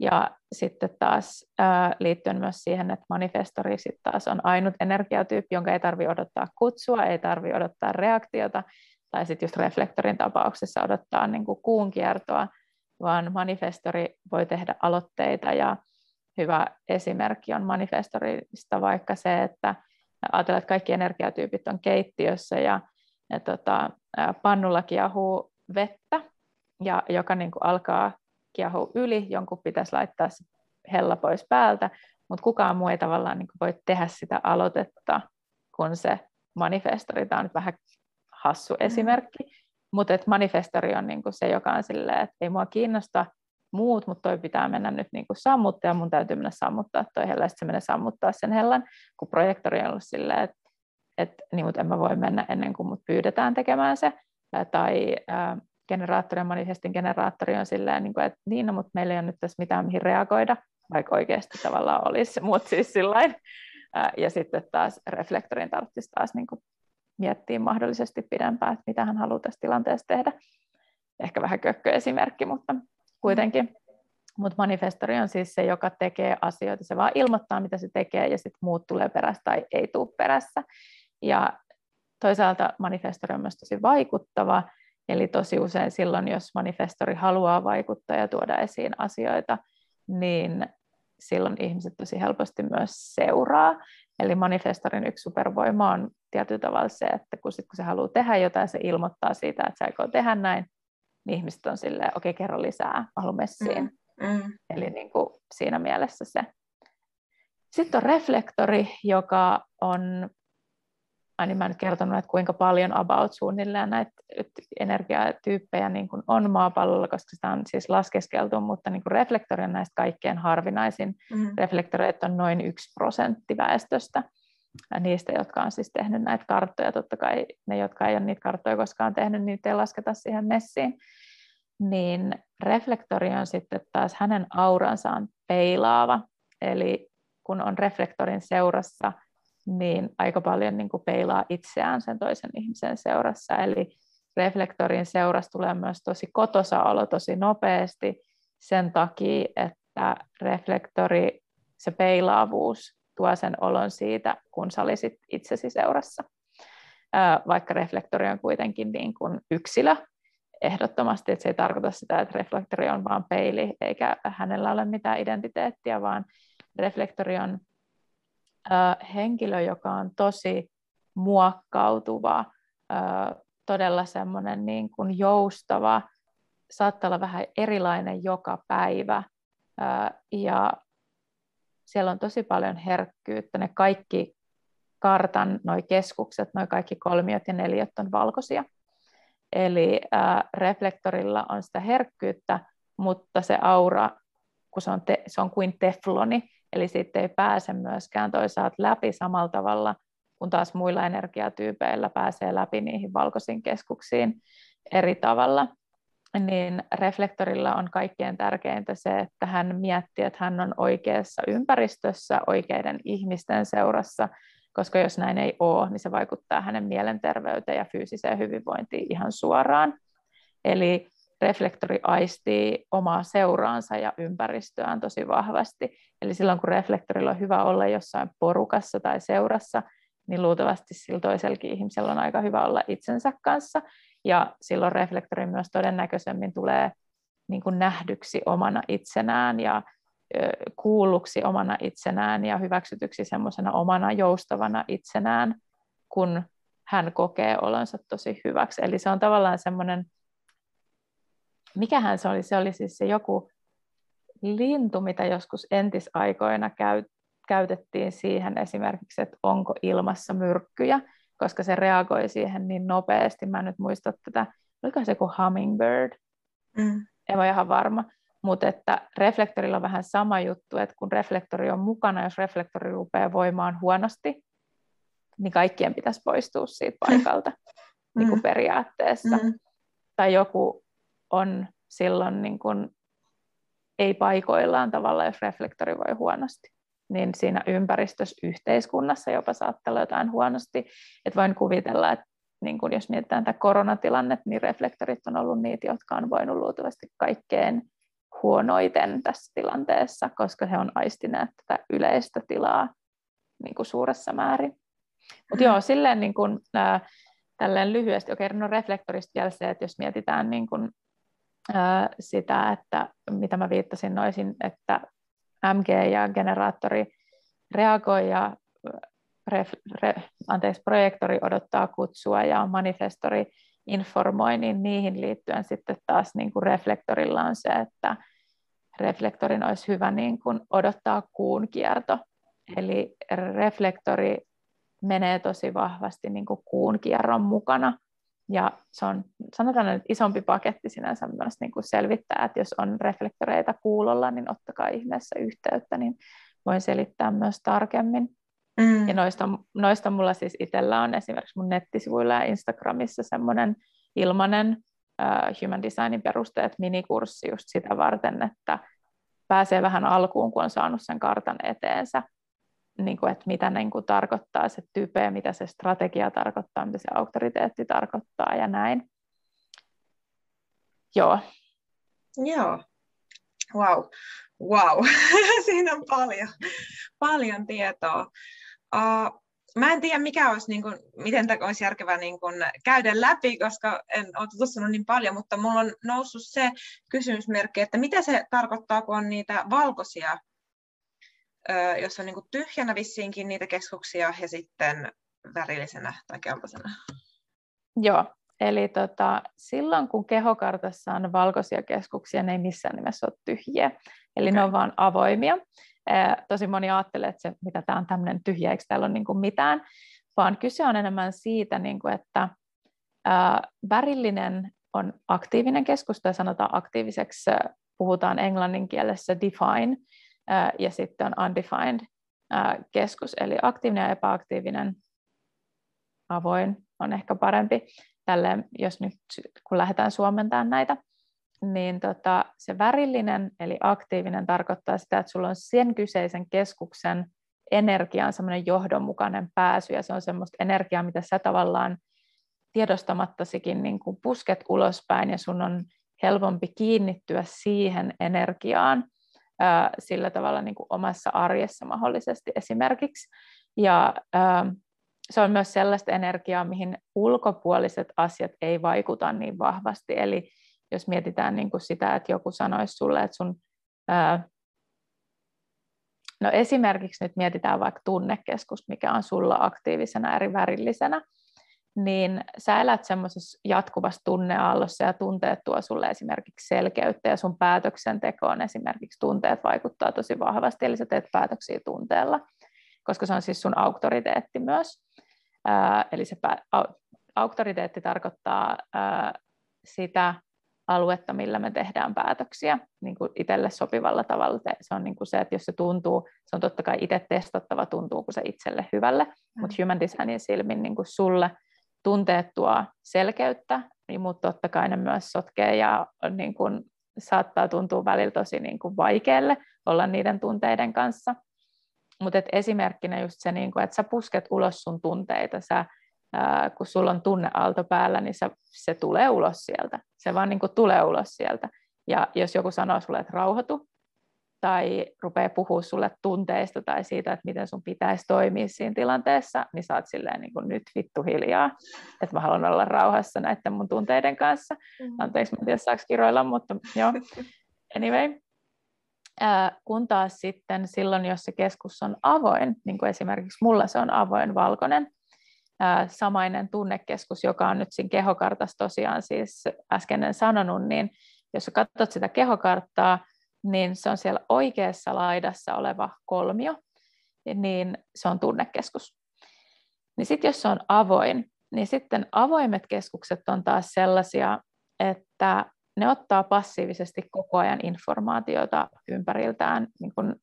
Ja sitten taas ää, liittyen myös siihen, että manifestori sitten taas on ainut energiatyyppi, jonka ei tarvitse odottaa kutsua, ei tarvitse odottaa reaktiota, tai sitten just reflektorin tapauksessa odottaa niin kuin kuun kiertoa, vaan manifestori voi tehdä aloitteita ja hyvä esimerkki on manifestorista vaikka se, että ajatellaan, että kaikki energiatyypit on keittiössä ja, ja tota, pannulla kiehuu vettä, ja joka niin kuin alkaa kiehua yli, jonkun pitäisi laittaa se hella pois päältä, mutta kukaan muu ei tavallaan niin kuin voi tehdä sitä aloitetta kun se manifestori. Tämä on nyt vähän hassu mm. esimerkki, mutta manifestori on niin kuin se, joka on silleen, että ei mua kiinnosta muut, mutta toi pitää mennä nyt niin kuin sammuttaa, ja mun täytyy mennä sammuttaa toi hella, ja se menee sammuttaa sen hellan, kun projektori on ollut silleen, että, että niin, mutta en mä voi mennä ennen kuin mut pyydetään tekemään se, tai ää, generaattori manifestin generaattori on silleen, niin kuin, että niin, no, mutta meillä ei ole nyt tässä mitään mihin reagoida, vaikka oikeasti tavallaan olisi, mutta siis sillain. Ja sitten taas reflektorin tarvitsisi taas niin kuin miettiä mahdollisesti pidempään, että mitä hän haluaa tässä tilanteessa tehdä. Ehkä vähän kökköesimerkki, mutta kuitenkin. Mutta manifestori on siis se, joka tekee asioita. Se vaan ilmoittaa, mitä se tekee, ja sitten muut tulee perässä tai ei tule perässä. Ja toisaalta manifestori on myös tosi vaikuttava, eli tosi usein silloin, jos manifestori haluaa vaikuttaa ja tuoda esiin asioita, niin silloin ihmiset tosi helposti myös seuraa. Eli manifestorin yksi supervoima on tietyllä tavalla se, että kun, sit, kun se haluaa tehdä jotain, se ilmoittaa siitä, että se aikoo tehdä näin, niin ihmiset on silleen, okei, okay, kerro lisää, haluan messiin. Mm, mm. Eli niin kuin siinä mielessä se. Sitten on reflektori, joka on, aina mä en nyt kertonut, että kuinka paljon about suunnilleen näitä energiatyyppejä niin kuin on maapallolla, koska sitä on siis laskeskeltu, mutta niin kuin reflektori on näistä kaikkein harvinaisin. Mm. Reflektoreita on noin yksi prosentti väestöstä niistä, jotka on siis tehnyt näitä karttoja, totta kai ne, jotka ei ole niitä karttoja koskaan tehnyt, niitä ei lasketa siihen messiin, niin reflektori on sitten taas hänen auransa on peilaava, eli kun on reflektorin seurassa, niin aika paljon niin kuin peilaa itseään sen toisen ihmisen seurassa, eli reflektorin seurassa tulee myös tosi kotosa olo tosi nopeasti sen takia, että reflektori, se peilaavuus tuo sen olon siitä, kun sä olisit itsesi seurassa. Vaikka reflektori on kuitenkin niin kuin yksilö, ehdottomasti, että se ei tarkoita sitä, että reflektori on vain peili, eikä hänellä ole mitään identiteettiä, vaan reflektori on henkilö, joka on tosi muokkautuva, todella semmoinen niin kuin joustava, saattaa olla vähän erilainen joka päivä, ja siellä on tosi paljon herkkyyttä. Ne kaikki kartan noi keskukset, noi kaikki kolmiot ja neliöt on valkoisia. Eli äh, reflektorilla on sitä herkkyyttä, mutta se aura, kun se on, te, se on kuin tefloni, eli siitä ei pääse myöskään toisaalta läpi samalla tavalla kun taas muilla energiatyypeillä pääsee läpi niihin valkoisiin keskuksiin eri tavalla. Niin reflektorilla on kaikkein tärkeintä se, että hän miettii, että hän on oikeassa ympäristössä, oikeiden ihmisten seurassa, koska jos näin ei ole, niin se vaikuttaa hänen mielenterveyteen ja fyysiseen hyvinvointiin ihan suoraan. Eli reflektori aistii omaa seuraansa ja ympäristöään tosi vahvasti. Eli silloin kun reflektorilla on hyvä olla jossain porukassa tai seurassa, niin luultavasti sillä toisellakin ihmisellä on aika hyvä olla itsensä kanssa. Ja silloin reflektori myös todennäköisemmin tulee niin kuin nähdyksi omana itsenään ja kuulluksi omana itsenään ja hyväksytyksi semmoisena omana joustavana itsenään, kun hän kokee olonsa tosi hyväksi. Eli se on tavallaan semmoinen mikähän se oli? Se oli siis se joku lintu, mitä joskus entisaikoina käy, käytettiin siihen esimerkiksi, että onko ilmassa myrkkyjä, koska se reagoi siihen niin nopeasti. Mä en nyt muista tätä, oliko se joku hummingbird? Mm. En ole ihan varma. Mutta että reflektorilla on vähän sama juttu, että kun reflektori on mukana, jos reflektori rupeaa voimaan huonosti, niin kaikkien pitäisi poistua siitä paikalta mm. niin kuin periaatteessa. Mm. Tai joku on silloin niin kuin ei paikoillaan tavalla, jos reflektori voi huonosti. Niin siinä ympäristössä, yhteiskunnassa jopa saattaa olla jotain huonosti. Että voin kuvitella, että niin kun jos mietitään tätä koronatilannetta, niin reflektorit on ollut niitä, jotka on voinut luultavasti kaikkein huonoiten tässä tilanteessa, koska he on aistineet tätä yleistä tilaa niin kuin suuressa määrin. Mutta joo, silleen niin kuin, ää, tälleen lyhyesti, okei, no reflektorista vielä se, että jos mietitään niin kuin, ää, sitä, että mitä mä viittasin noisin, että MG ja generaattori reagoi ja ref, re, anteeksi, projektori odottaa kutsua ja manifestori informoi, niin niihin liittyen sitten taas niin kuin reflektorilla on se, että reflektorin olisi hyvä niin kuin odottaa kuun kierto. Eli reflektori menee tosi vahvasti niin kuin kuun kierron mukana. Ja se on, sanotaan että isompi paketti sinänsä myös niin kuin selvittää, että jos on reflektoreita kuulolla, niin ottakaa ihmeessä yhteyttä, niin voin selittää myös tarkemmin. Mm. Ja noista, noista mulla siis itsellä on esimerkiksi mun nettisivuilla ja Instagramissa semmoinen ilmainen uh, Human Designin perusteet minikurssi just sitä varten, että pääsee vähän alkuun, kun on saanut sen kartan eteensä, niin kuin, että mitä niin kuin tarkoittaa se type, mitä se strategia tarkoittaa, mitä se auktoriteetti tarkoittaa ja näin. Joo. Joo. Wow. Wow. Siinä on paljon, paljon tietoa. Uh, mä en tiedä, mikä olisi, niin kuin, miten tämä olisi järkevää niin kuin, käydä läpi, koska en ole tutustunut niin paljon, mutta mulla on noussut se kysymysmerkki, että mitä se tarkoittaa, kun on niitä valkoisia, jos on niin kuin, tyhjänä vissiinkin niitä keskuksia ja sitten värillisenä tai keltaisena. Joo, eli tota, silloin kun kehokartassa on valkoisia keskuksia, ne ei missään nimessä ole tyhjiä, eli okay. ne on vain avoimia tosi moni ajattelee, että se, mitä tämä on tämmöinen tyhjä, eikö täällä ole niin kuin mitään, vaan kyse on enemmän siitä, niin kuin, että ää, värillinen on aktiivinen keskus, tai sanotaan aktiiviseksi, puhutaan englannin kielessä define, ää, ja sitten on undefined ää, keskus, eli aktiivinen ja epäaktiivinen, avoin on ehkä parempi, tälle, jos nyt kun lähdetään suomentamaan näitä niin tota, se värillinen eli aktiivinen tarkoittaa sitä, että sulla on sen kyseisen keskuksen energiaan semmoinen johdonmukainen pääsy, ja se on semmoista energiaa, mitä sä tavallaan tiedostamattasikin niin kuin pusket ulospäin, ja sun on helpompi kiinnittyä siihen energiaan ää, sillä tavalla niin kuin omassa arjessa mahdollisesti esimerkiksi. Ja ää, se on myös sellaista energiaa, mihin ulkopuoliset asiat ei vaikuta niin vahvasti, eli jos mietitään niin kuin sitä, että joku sanoisi sulle, että sun, ää, no esimerkiksi nyt mietitään vaikka tunnekeskus, mikä on sulla aktiivisena eri värillisenä, niin sä elät semmoisessa jatkuvassa tunneaallossa ja tunteet tuo sulle esimerkiksi selkeyttä ja sun päätöksentekoon esimerkiksi tunteet vaikuttaa tosi vahvasti, eli sä teet päätöksiä tunteella, koska se on siis sun auktoriteetti myös. Ää, eli se pä- auktoriteetti tarkoittaa ää, sitä, aluetta, millä me tehdään päätöksiä niin kuin itselle sopivalla tavalla. Se on niin kuin se, että jos se tuntuu, se on totta kai itse testattava, tuntuuko se itselle hyvälle, mm. mutta human designin silmin niin kuin sulle tunteet tuo selkeyttä, niin, mutta totta kai ne myös sotkee ja niin kuin, saattaa tuntua välillä tosi niin kuin vaikealle olla niiden tunteiden kanssa. Mutta esimerkkinä just se, niin kuin, että sä pusket ulos sun tunteita, sä ää, kun sulla on tunneaalto päällä, niin se, se tulee ulos sieltä. Se vaan niin kuin tulee ulos sieltä. Ja jos joku sanoo sulle, että rauhoitu, tai rupeaa puhua sulle tunteista tai siitä, että miten sun pitäisi toimia siinä tilanteessa, niin saat silleen niin kuin nyt vittu hiljaa, että mä haluan olla rauhassa näiden mun tunteiden kanssa. Mm. Anteeksi, mä en tiedä saako kiroilla, mutta joo. Anyway, Ää, kun taas sitten silloin, jos se keskus on avoin, niin kuin esimerkiksi mulla se on avoin valkoinen, samainen tunnekeskus, joka on nyt siinä kehokartassa tosiaan siis äsken en sanonut, niin jos katsot sitä kehokarttaa, niin se on siellä oikeassa laidassa oleva kolmio, niin se on tunnekeskus. Niin sitten jos se on avoin, niin sitten avoimet keskukset on taas sellaisia, että ne ottaa passiivisesti koko ajan informaatiota ympäriltään niin kuin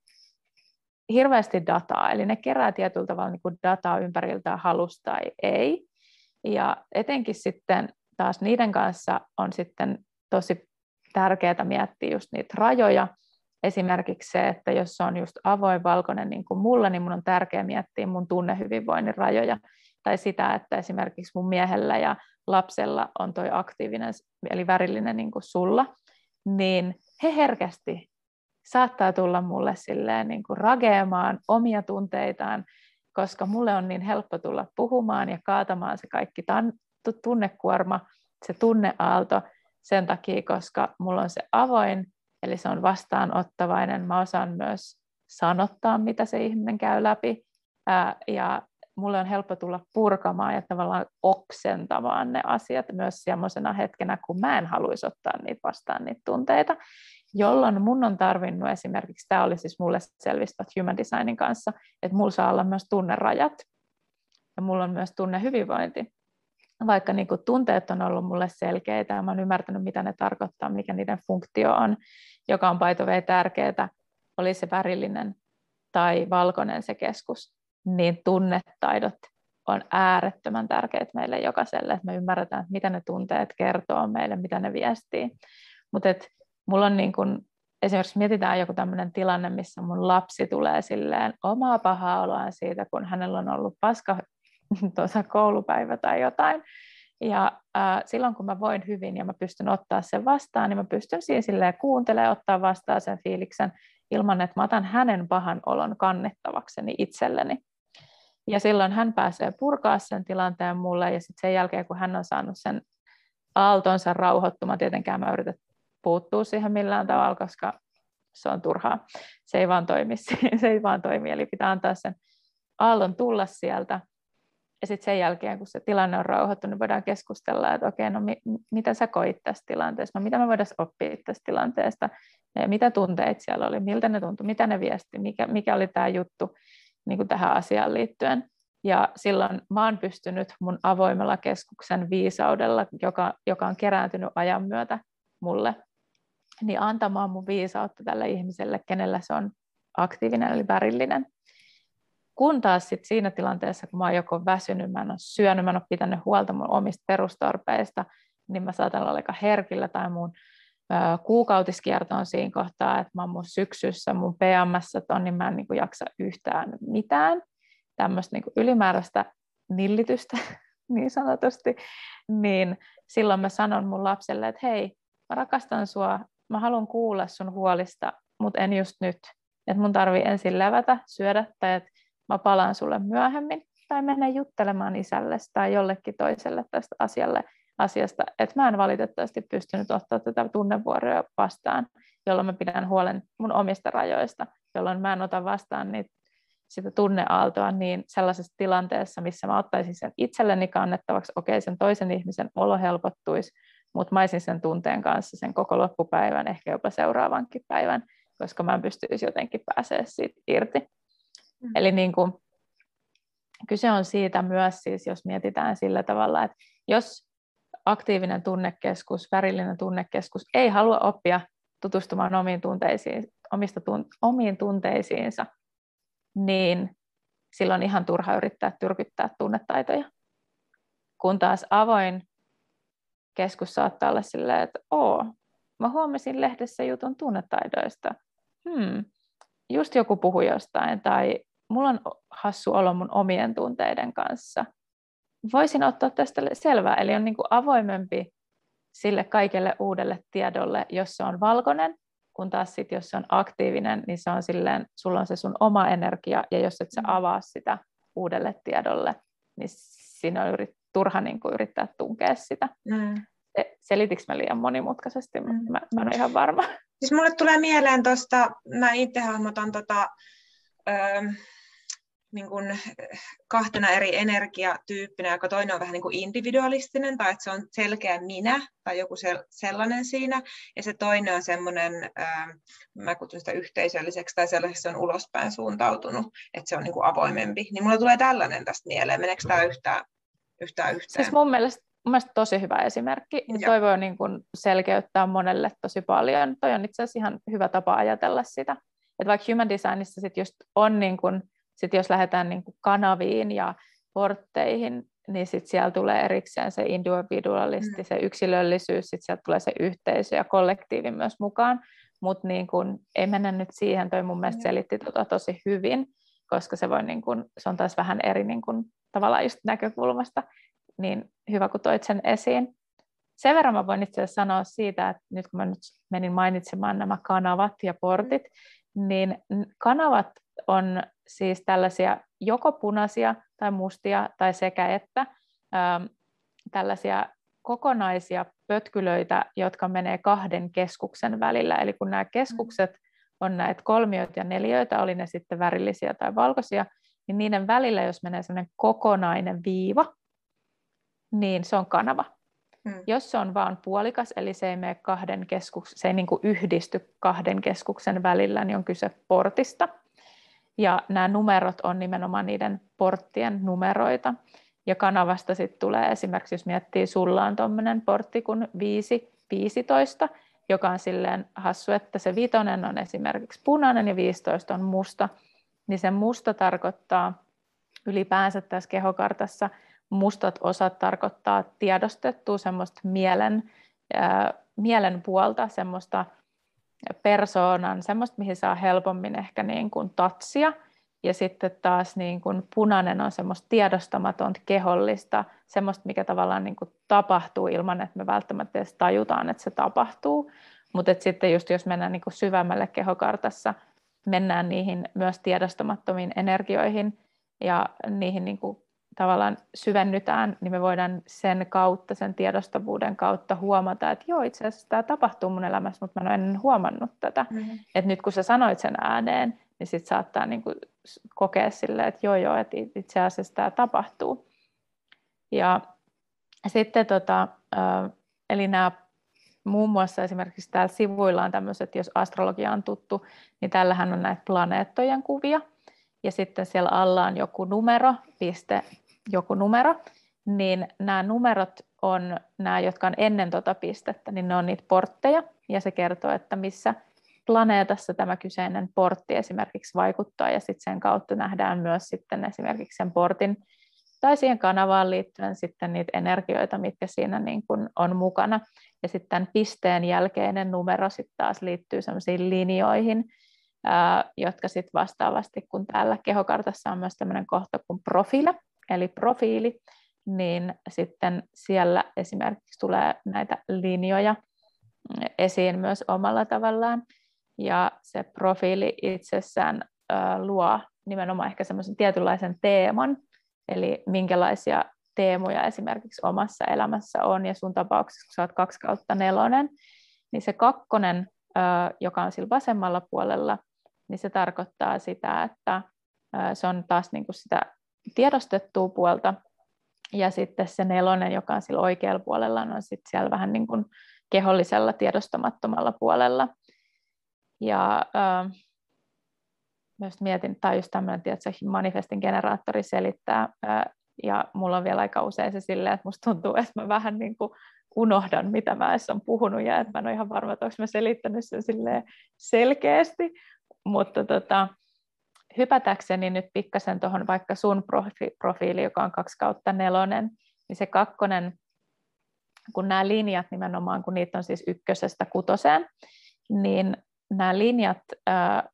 hirveästi dataa, eli ne kerää tietyllä tavalla niin kuin dataa ympäriltään halusta tai ei. Ja etenkin sitten taas niiden kanssa on sitten tosi tärkeää miettiä just niitä rajoja. Esimerkiksi se, että jos se on just avoin valkoinen niin kuin mulla, niin mun on tärkeää miettiä mun tunnehyvinvoinnin rajoja. Tai sitä, että esimerkiksi mun miehellä ja lapsella on toi aktiivinen, eli värillinen niin kuin sulla, niin he herkästi saattaa tulla mulle silleen niin kuin rageamaan omia tunteitaan, koska mulle on niin helppo tulla puhumaan ja kaatamaan se kaikki tunnekuorma, se tunneaalto sen takia, koska mulla on se avoin, eli se on vastaanottavainen. Mä osaan myös sanottaa, mitä se ihminen käy läpi. Ja mulle on helppo tulla purkamaan ja tavallaan oksentamaan ne asiat myös semmoisena hetkenä, kun mä en haluaisi ottaa niitä vastaan, niitä tunteita, jolloin mun on tarvinnut esimerkiksi, tämä oli siis mulle selvistä Human Designin kanssa, että mulla saa olla myös tunnerajat ja mulla on myös tunnehyvinvointi. Vaikka niin kuin tunteet on ollut mulle selkeitä ja mä oon ymmärtänyt, mitä ne tarkoittaa, mikä niiden funktio on, joka on paitovei tärkeää, oli se värillinen tai valkoinen se keskus, niin tunnetaidot on äärettömän tärkeät meille jokaiselle, että me ymmärretään, mitä ne tunteet kertoo meille, mitä ne viestii. Mutta mulla on niin kun, esimerkiksi mietitään joku tämmöinen tilanne, missä mun lapsi tulee silleen omaa pahaa oloaan siitä, kun hänellä on ollut paska tuossa koulupäivä tai jotain. Ja äh, silloin kun mä voin hyvin ja mä pystyn ottaa sen vastaan, niin mä pystyn siinä silleen kuuntelemaan, ottaa vastaan sen fiiliksen ilman, että mä otan hänen pahan olon kannettavakseni itselleni. Ja silloin hän pääsee purkaa sen tilanteen mulle, ja sitten sen jälkeen, kun hän on saanut sen aaltonsa rauhoittumaan, tietenkään mä yritän puuttua siihen millään tavalla, koska se on turhaa. Se ei vaan toimi, se ei vaan toimi, eli pitää antaa sen aallon tulla sieltä, ja sitten sen jälkeen, kun se tilanne on rauhoittunut, niin voidaan keskustella, että okei, no mi- mitä sä koit tässä tilanteessa, no mitä me voidaan oppia tästä tilanteesta, ja mitä tunteet siellä oli, miltä ne tuntui, mitä ne viesti, mikä, mikä oli tämä juttu, niin kuin tähän asiaan liittyen. Ja silloin mä oon pystynyt mun avoimella keskuksen viisaudella, joka, joka on kerääntynyt ajan myötä mulle, niin antamaan mun viisautta tälle ihmiselle, kenellä se on aktiivinen eli värillinen. Kun taas sit siinä tilanteessa, kun mä oon joko väsynyt, mä en ole syönyt, mä en ole pitänyt huolta mun omista perustarpeista, niin mä saatan olla aika herkillä tai mun kuukautiskierto on siinä kohtaa, että mä oon mun syksyssä, mun PMS on, niin mä en niin jaksa yhtään mitään. Tämmöistä niin ylimääräistä nillitystä niin sanotusti, niin silloin mä sanon mun lapselle, että hei, mä rakastan sua, mä haluan kuulla sun huolista, mutta en just nyt. Että mun tarvii ensin levätä, syödä, tai että mä palaan sulle myöhemmin, tai mennä juttelemaan isälle tai jollekin toiselle tästä asialle, asiasta, että mä en valitettavasti pystynyt ottaa tätä tunnevuoroa vastaan, jolloin mä pidän huolen mun omista rajoista, jolloin mä en ota vastaan niitä, sitä tunneaaltoa niin sellaisessa tilanteessa, missä mä ottaisin sen itselleni kannettavaksi, okei, sen toisen ihmisen olo helpottuisi, mutta mä olisin sen tunteen kanssa sen koko loppupäivän, ehkä jopa seuraavankin päivän, koska mä en pystyisi jotenkin pääsee siitä irti. Mm. Eli niin kuin, kyse on siitä myös siis, jos mietitään sillä tavalla, että jos aktiivinen tunnekeskus, värillinen tunnekeskus ei halua oppia tutustumaan omiin, tunteisiin, omista tun, omiin tunteisiinsa, niin silloin ihan turha yrittää tyrkyttää tunnetaitoja. Kun taas avoin keskus saattaa olla silleen, että oo, mä huomasin lehdessä jutun tunnetaidoista. Hmm, just joku puhui jostain, tai mulla on hassu olo mun omien tunteiden kanssa – voisin ottaa tästä selvää, eli on niin kuin avoimempi sille kaikelle uudelle tiedolle, jos se on valkoinen, kun taas sit, jos se on aktiivinen, niin se on silleen, sulla on se sun oma energia, ja jos et sä mm. avaa sitä uudelle tiedolle, niin siinä on yrit, turha niin kuin yrittää tunkea sitä. Mm. Selitikö mä liian monimutkaisesti? Mm. Mä, mä en ole ihan varma. Siis mulle tulee mieleen tuosta, mä itse hahmotan tota, öö, niin kuin kahtena eri energiatyyppinä, joka toinen on vähän niin kuin individualistinen, tai että se on selkeä minä, tai joku sellainen siinä, ja se toinen on semmoinen, mä kutsun sitä yhteisölliseksi, tai sellaiseksi se on ulospäin suuntautunut, että se on niin kuin avoimempi. Niin mulla tulee tällainen tästä mieleen, meneekö tämä yhtään, yhtään yhteen? Siis mun mielestä mun mielestä tosi hyvä esimerkki. Ja toi voi niin kuin selkeyttää monelle tosi paljon. Toi on itse asiassa ihan hyvä tapa ajatella sitä. Että vaikka human designissa sit just on, niin kuin, sit jos lähdetään niin kuin kanaviin ja portteihin, niin sit siellä tulee erikseen se individualisti, mm. se yksilöllisyys, sitten sieltä tulee se yhteisö ja kollektiivi myös mukaan. Mutta niin kun, ei mennä nyt siihen, toi mun mielestä selitti tota tosi hyvin, koska se, voi niin kun, se on taas vähän eri niin kun, tavallaan just näkökulmasta niin hyvä kun toit sen esiin. Sen verran mä voin itse asiassa sanoa siitä, että nyt kun mä nyt menin mainitsemaan nämä kanavat ja portit, niin kanavat on siis tällaisia joko punaisia tai mustia tai sekä että ähm, tällaisia kokonaisia pötkylöitä, jotka menee kahden keskuksen välillä. Eli kun nämä keskukset on näitä kolmioita ja neljöitä, oli ne sitten värillisiä tai valkoisia, niin niiden välillä, jos menee sellainen kokonainen viiva, niin se on kanava. Hmm. Jos se on vain puolikas, eli se ei, mene kahden keskuks, se ei niin kuin yhdisty kahden keskuksen välillä, niin on kyse portista. Ja nämä numerot on nimenomaan niiden porttien numeroita. Ja kanavasta sitten tulee esimerkiksi, jos miettii, sulla on tuommoinen portti kuin 5, 15, joka on silleen hassu, että se vitonen on esimerkiksi punainen ja 15 on musta, niin se musta tarkoittaa ylipäänsä tässä kehokartassa – mustat osat tarkoittaa tiedostettua semmoista mielen, ää, mielen puolta, semmoista persoonan, semmoista, mihin saa helpommin ehkä niin kuin tatsia. Ja sitten taas niin kuin punainen on semmoista tiedostamatonta, kehollista, semmoista, mikä tavallaan niin kuin tapahtuu ilman, että me välttämättä edes tajutaan, että se tapahtuu. Mutta sitten just jos mennään niin kuin syvemmälle kehokartassa, mennään niihin myös tiedostamattomiin energioihin ja niihin niin kuin tavallaan syvennytään, niin me voidaan sen kautta, sen tiedostavuuden kautta huomata, että joo, itse asiassa tämä tapahtuu mun elämässä, mutta mä en ole ennen huomannut tätä. Mm-hmm. Että nyt kun sä sanoit sen ääneen, niin sitten saattaa niin kuin kokea silleen, että joo, joo, että itse asiassa tämä tapahtuu. Ja sitten tota, eli nämä muun muassa esimerkiksi täällä sivuilla on tämmöiset, jos astrologia on tuttu, niin tällähän on näitä planeettojen kuvia, ja sitten siellä alla on joku numero, piste, joku numero, niin nämä numerot on nämä, jotka on ennen tuota pistettä, niin ne on niitä portteja, ja se kertoo, että missä planeetassa tämä kyseinen portti esimerkiksi vaikuttaa, ja sitten sen kautta nähdään myös sitten esimerkiksi sen portin tai siihen kanavaan liittyen sitten niitä energioita, mitkä siinä niin kuin on mukana. Ja sitten pisteen jälkeinen numero sitten taas liittyy sellaisiin linjoihin, jotka sitten vastaavasti, kun täällä kehokartassa on myös tämmöinen kohta kuin profiile, eli profiili, niin sitten siellä esimerkiksi tulee näitä linjoja esiin myös omalla tavallaan. Ja se profiili itsessään luo nimenomaan ehkä semmoisen tietynlaisen teeman, eli minkälaisia teemoja esimerkiksi omassa elämässä on, ja sun tapauksessa, kun sä oot kaksi kautta nelonen, niin se kakkonen, joka on sillä vasemmalla puolella, niin se tarkoittaa sitä, että se on taas niin kuin sitä tiedostettua puolta, ja sitten se nelonen, joka on sillä oikealla puolella, on sitten siellä vähän niin kuin kehollisella tiedostamattomalla puolella. Ja myös mietin, tai just tämmöinen, että manifestin generaattori selittää, ja mulla on vielä aika usein se silleen, että musta tuntuu, että mä vähän niin kuin unohdan, mitä mä edes on puhunut, ja että mä en ole ihan varma, että onko mä selittänyt sen selkeästi, mutta tota, hypätäkseni nyt pikkasen tuohon vaikka sun profi, profiili, joka on kaksi kautta nelonen, niin se kakkonen, kun nämä linjat nimenomaan, kun niitä on siis ykkösestä kutoseen, niin nämä linjat ää,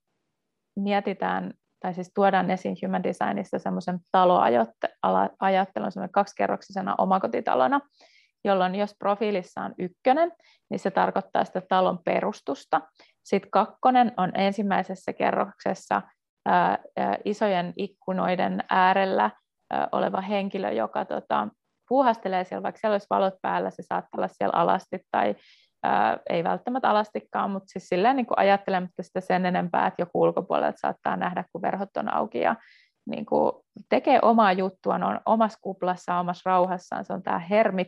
mietitään, tai siis tuodaan esiin Human Designissa semmoisen taloajattelun, semmoinen kaksikerroksisena omakotitalona, jolloin jos profiilissa on ykkönen, niin se tarkoittaa sitä talon perustusta. Sitten kakkonen on ensimmäisessä kerroksessa ää, ää, isojen ikkunoiden äärellä ää, oleva henkilö, joka tota, puuhastelee siellä, vaikka siellä olisi valot päällä, se saattaa olla siellä alasti tai ää, ei välttämättä alastikaan, mutta siis silleen niin ajattelematta sitä sen enempää, että joku ulkopuolelta saattaa nähdä, kun verhot on auki ja niin kuin, tekee omaa juttua, on omassa kuplassa, omassa rauhassaan. Se on tämä hermit,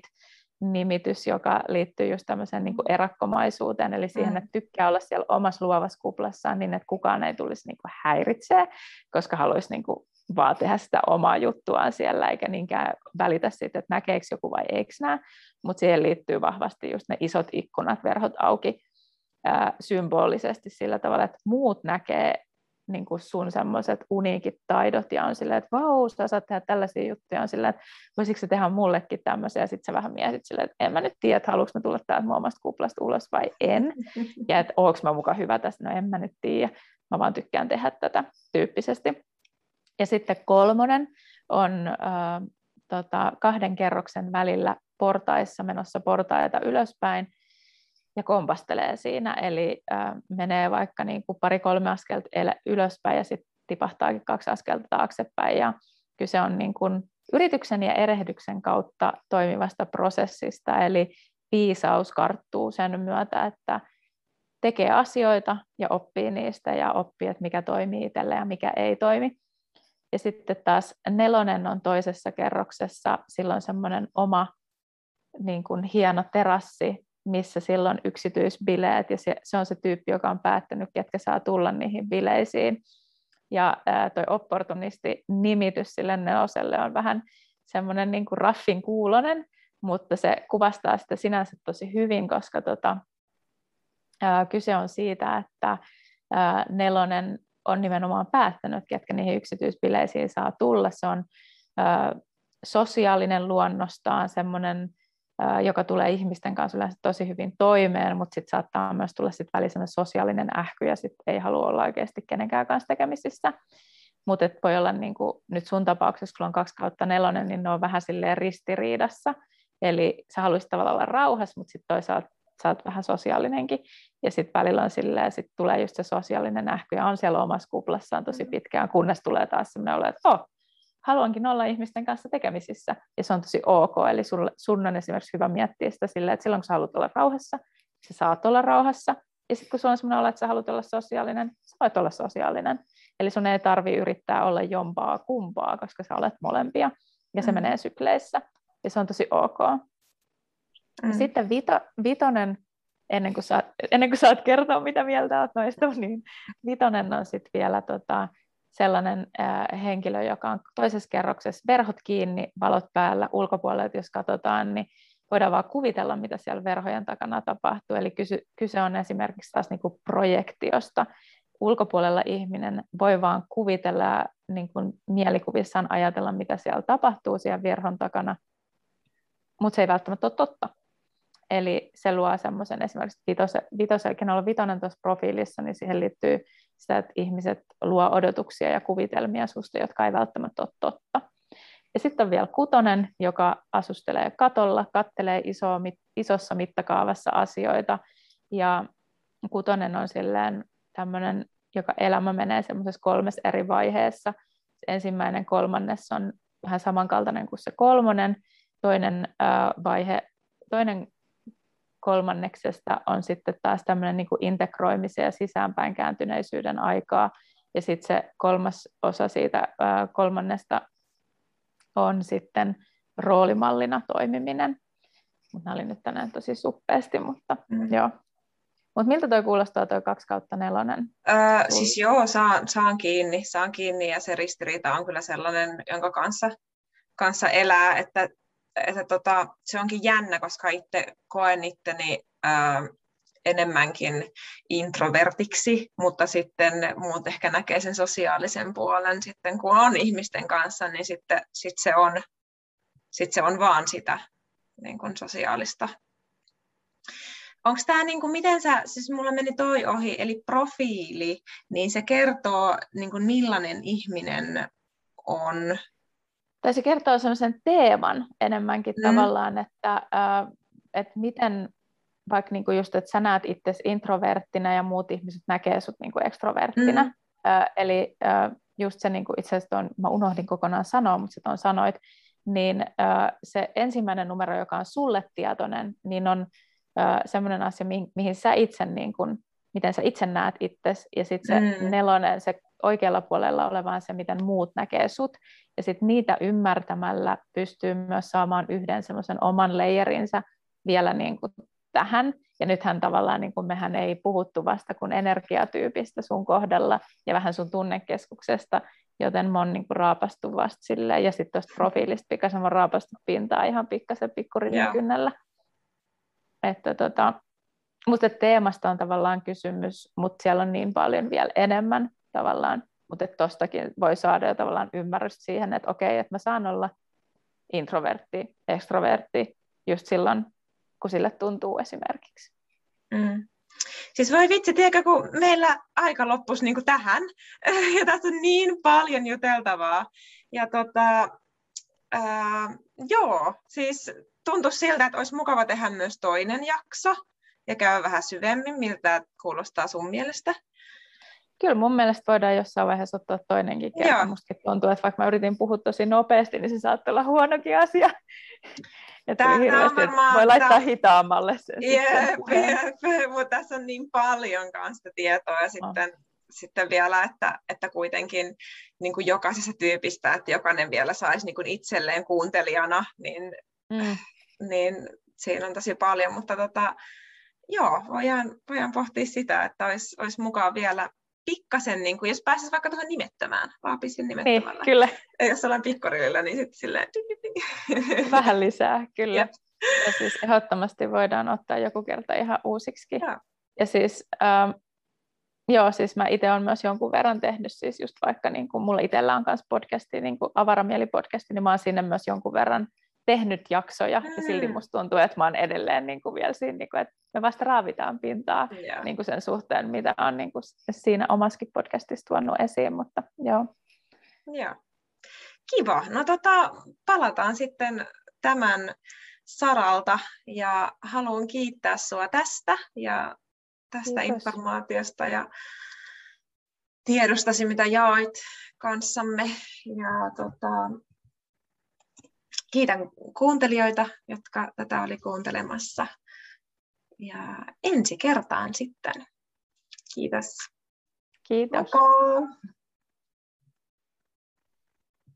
nimitys, joka liittyy just tämmöiseen niin kuin erakkomaisuuteen, eli siihen, mm. että tykkää olla siellä omassa luovassa kuplassaan niin, että kukaan ei tulisi niin kuin häiritsee, koska haluaisi niin kuin vaan tehdä sitä omaa juttuaan siellä, eikä niinkään välitä siitä, että näkeekö joku vai eikö näe, mutta siihen liittyy vahvasti just ne isot ikkunat, verhot auki ää, symbolisesti sillä tavalla, että muut näkee niin kuin sun semmoiset uniikit taidot ja on silleen, että vau, sä saat tehdä tällaisia juttuja, on silleen, että voisiko se tehdä mullekin tämmöisiä, ja sitten sä vähän mietit silleen, että en mä nyt tiedä, että haluanko mä tulla täältä mun omasta kuplasta ulos vai en, ja että onko mä mukaan hyvä tässä, no en mä nyt tiedä, mä vaan tykkään tehdä tätä tyyppisesti. Ja sitten kolmonen on äh, tota, kahden kerroksen välillä portaissa menossa portaita ylöspäin, ja kompastelee siinä, eli äh, menee vaikka niin kuin pari-kolme askelta ylöspäin ja sitten tipahtaakin kaksi askelta taaksepäin. Ja kyse on niin kuin yrityksen ja erehdyksen kautta toimivasta prosessista, eli viisaus karttuu sen myötä, että tekee asioita ja oppii niistä ja oppii, että mikä toimii itselle ja mikä ei toimi. Ja sitten taas nelonen on toisessa kerroksessa silloin semmoinen oma niin kuin hieno terassi, missä silloin yksityisbileet, ja se, se on se tyyppi, joka on päättänyt, ketkä saa tulla niihin bileisiin. Ja ää, toi opportunisti-nimitys sille neloselle on vähän semmoinen niin kuin raffin kuulonen, mutta se kuvastaa sitä sinänsä tosi hyvin, koska tota, ää, kyse on siitä, että ää, nelonen on nimenomaan päättänyt, ketkä niihin yksityisbileisiin saa tulla. Se on ää, sosiaalinen luonnostaan, semmoinen joka tulee ihmisten kanssa yleensä tosi hyvin toimeen, mutta sitten saattaa myös tulla sit välisenä sosiaalinen ähky ja sitten ei halua olla oikeasti kenenkään kanssa tekemisissä. Mutta voi olla niin kuin, nyt sun tapauksessa, kun on kaksi kautta nelonen, niin ne on vähän silleen ristiriidassa. Eli sä haluaisit tavallaan olla rauhassa, mutta sitten toisaalta sä oot vähän sosiaalinenkin. Ja sitten välillä on silleen, sit tulee just se sosiaalinen ähky ja on siellä omassa kuplassaan tosi mm. pitkään, kunnes tulee taas semmoinen olo, että oh, haluankin olla ihmisten kanssa tekemisissä, ja se on tosi ok. Eli sulle, sun on esimerkiksi hyvä miettiä sitä silleen, että silloin kun sä haluat olla rauhassa, sä saat olla rauhassa, ja sitten kun sulla on sellainen olo, että sä haluat olla sosiaalinen, sä voit olla sosiaalinen. Eli sun ei tarvi yrittää olla jompaa kumpaa, koska sä olet molempia, ja se mm. menee sykleissä, ja se on tosi ok. Mm. sitten vito, vitonen, ennen kuin, saat, ennen kuin saat kertoa, mitä mieltä olet noista, niin vitonen on sitten vielä tota, sellainen äh, henkilö, joka on toisessa kerroksessa verhot kiinni, valot päällä ulkopuolelta, jos katsotaan, niin voidaan vaan kuvitella, mitä siellä verhojen takana tapahtuu. Eli kyse, kyse on esimerkiksi taas niin kuin projektiosta. Ulkopuolella ihminen voi vaan kuvitella niin kuin mielikuvissaan ajatella, mitä siellä tapahtuu siellä verhon takana, mutta se ei välttämättä ole totta. Eli se luo semmoisen esimerkiksi vitose, vitose, kenellä on vitonen tuossa profiilissa, niin siihen liittyy sitä, että ihmiset luo odotuksia ja kuvitelmia susta, jotka ei välttämättä ole totta. Ja sitten on vielä kutonen, joka asustelee katolla, kattelee iso, isossa mittakaavassa asioita. Ja kutonen on silleen tämmöinen, joka elämä menee semmoisessa kolmessa eri vaiheessa. Ensimmäinen kolmannes on vähän samankaltainen kuin se kolmonen. Toinen äh, vaihe, toinen kolmanneksesta on sitten taas tämmöinen niin integroimisen ja sisäänpäin kääntyneisyyden aikaa. Ja sitten se kolmas osa siitä ää, kolmannesta on sitten roolimallina toimiminen. Mutta oli nyt tänään tosi suppeasti, mutta mm. joo. Mutta miltä toi kuulostaa toi 2 kautta nelonen? Öö, siis joo, saan, saan, kiinni, saan kiinni ja se ristiriita on kyllä sellainen, jonka kanssa, kanssa elää, että että tota, se onkin jännä, koska itse koen itteni ää, enemmänkin introvertiksi, mutta sitten muut ehkä näkee sen sosiaalisen puolen sitten, kun on ihmisten kanssa, niin sitten sit se, on, sit se on vaan sitä niin kuin sosiaalista. Onko tämä, niin kuin, miten sä, siis mulla meni toi ohi, eli profiili, niin se kertoo, niin kuin, millainen ihminen on tai se kertoo sellaisen teeman enemmänkin mm. tavallaan, että, äh, että miten vaikka niinku just, että sä näet itse introverttina ja muut ihmiset näkee sut niinku ekstroverttina. Mm. Äh, eli äh, just se niinku, itse asiassa on, mä unohdin kokonaan sanoa, mutta sitten on sanoit, niin äh, se ensimmäinen numero, joka on sulle tietoinen, niin on äh, semmoinen asia, mihin, mihin sä itse, niin kun, miten sä itse näet itsesi, ja sitten se mm. nelonen, se oikealla puolella olevaan se, miten muut näkee sut. Ja sitten niitä ymmärtämällä pystyy myös saamaan yhden semmoisen oman leijerinsä vielä niin kuin tähän. Ja nythän tavallaan niin kuin mehän ei puhuttu vasta kuin energiatyypistä sun kohdalla ja vähän sun tunnekeskuksesta, joten mä oon niin kuin raapastu vasta silleen, ja sitten tuosta profiilista pikkasen mä raapastu pintaa ihan pikkasen pikkurin kynnellä. Että tota, mutta teemasta on tavallaan kysymys, mutta siellä on niin paljon vielä enemmän tavallaan, mutta tuostakin voi saada jo tavallaan ymmärrystä siihen, että okei, että mä saan olla introvertti, extrovertti just silloin, kun sille tuntuu esimerkiksi. Mm. Siis voi vitsi, tiedätkö, kun meillä aika loppus niin tähän, ja tässä on niin paljon juteltavaa. Ja tota, ää, joo, siis tuntui siltä, että olisi mukava tehdä myös toinen jakso, ja käydä vähän syvemmin, miltä kuulostaa sun mielestä. Kyllä mun mielestä voidaan jossain vaiheessa ottaa toinenkin kerta. Musta tuntuu, että vaikka mä yritin puhua tosi nopeasti, niin se saattaa olla huonokin asia. Ja on varmaan, voi laittaa tämä... hitaammalle sen. Jep, jep, mutta tässä on niin paljon kanssa tietoa ja sitten, oh. sitten vielä, että, että kuitenkin niin kuin jokaisessa tyypistä, että jokainen vielä saisi niin kuin itselleen kuuntelijana, niin, mm. niin siinä on tosi paljon, mutta tota, joo, voidaan, voidaan pohtia sitä, että olisi, olisi mukaan vielä pikkasen, niin kuin, jos pääsisi vaikka tuohon nimettömään, vaan pisin nimettömällä. Niin, kyllä. Ja jos ollaan pikkorilla, niin sitten silleen... Vähän lisää, kyllä. Jep. Ja siis ehdottomasti voidaan ottaa joku kerta ihan uusiksi. Ja. ja siis, ähm, joo, siis mä itse olen myös jonkun verran tehnyt, siis just vaikka niin kuin mulla itsellä on myös podcasti, niin kuin Avaramieli-podcasti, niin mä oon sinne myös jonkun verran tehnyt jaksoja, mm. ja silti musta tuntuu, että mä oon edelleen niin kuin vielä siinä, niin kuin, että me vasta raavitaan pintaa yeah. niin kuin sen suhteen, mitä on niin kuin siinä omaskin podcastissa tuonut esiin, mutta joo. Joo. Kiva. No tota, palataan sitten tämän saralta ja haluan kiittää sinua tästä ja tästä Kiitos. informaatiosta ja tiedostasi, mitä jaoit kanssamme. Ja tota, kiitän kuuntelijoita, jotka tätä oli kuuntelemassa. Ja ensi kertaan sitten. Kiitos. Kiitos. Moko.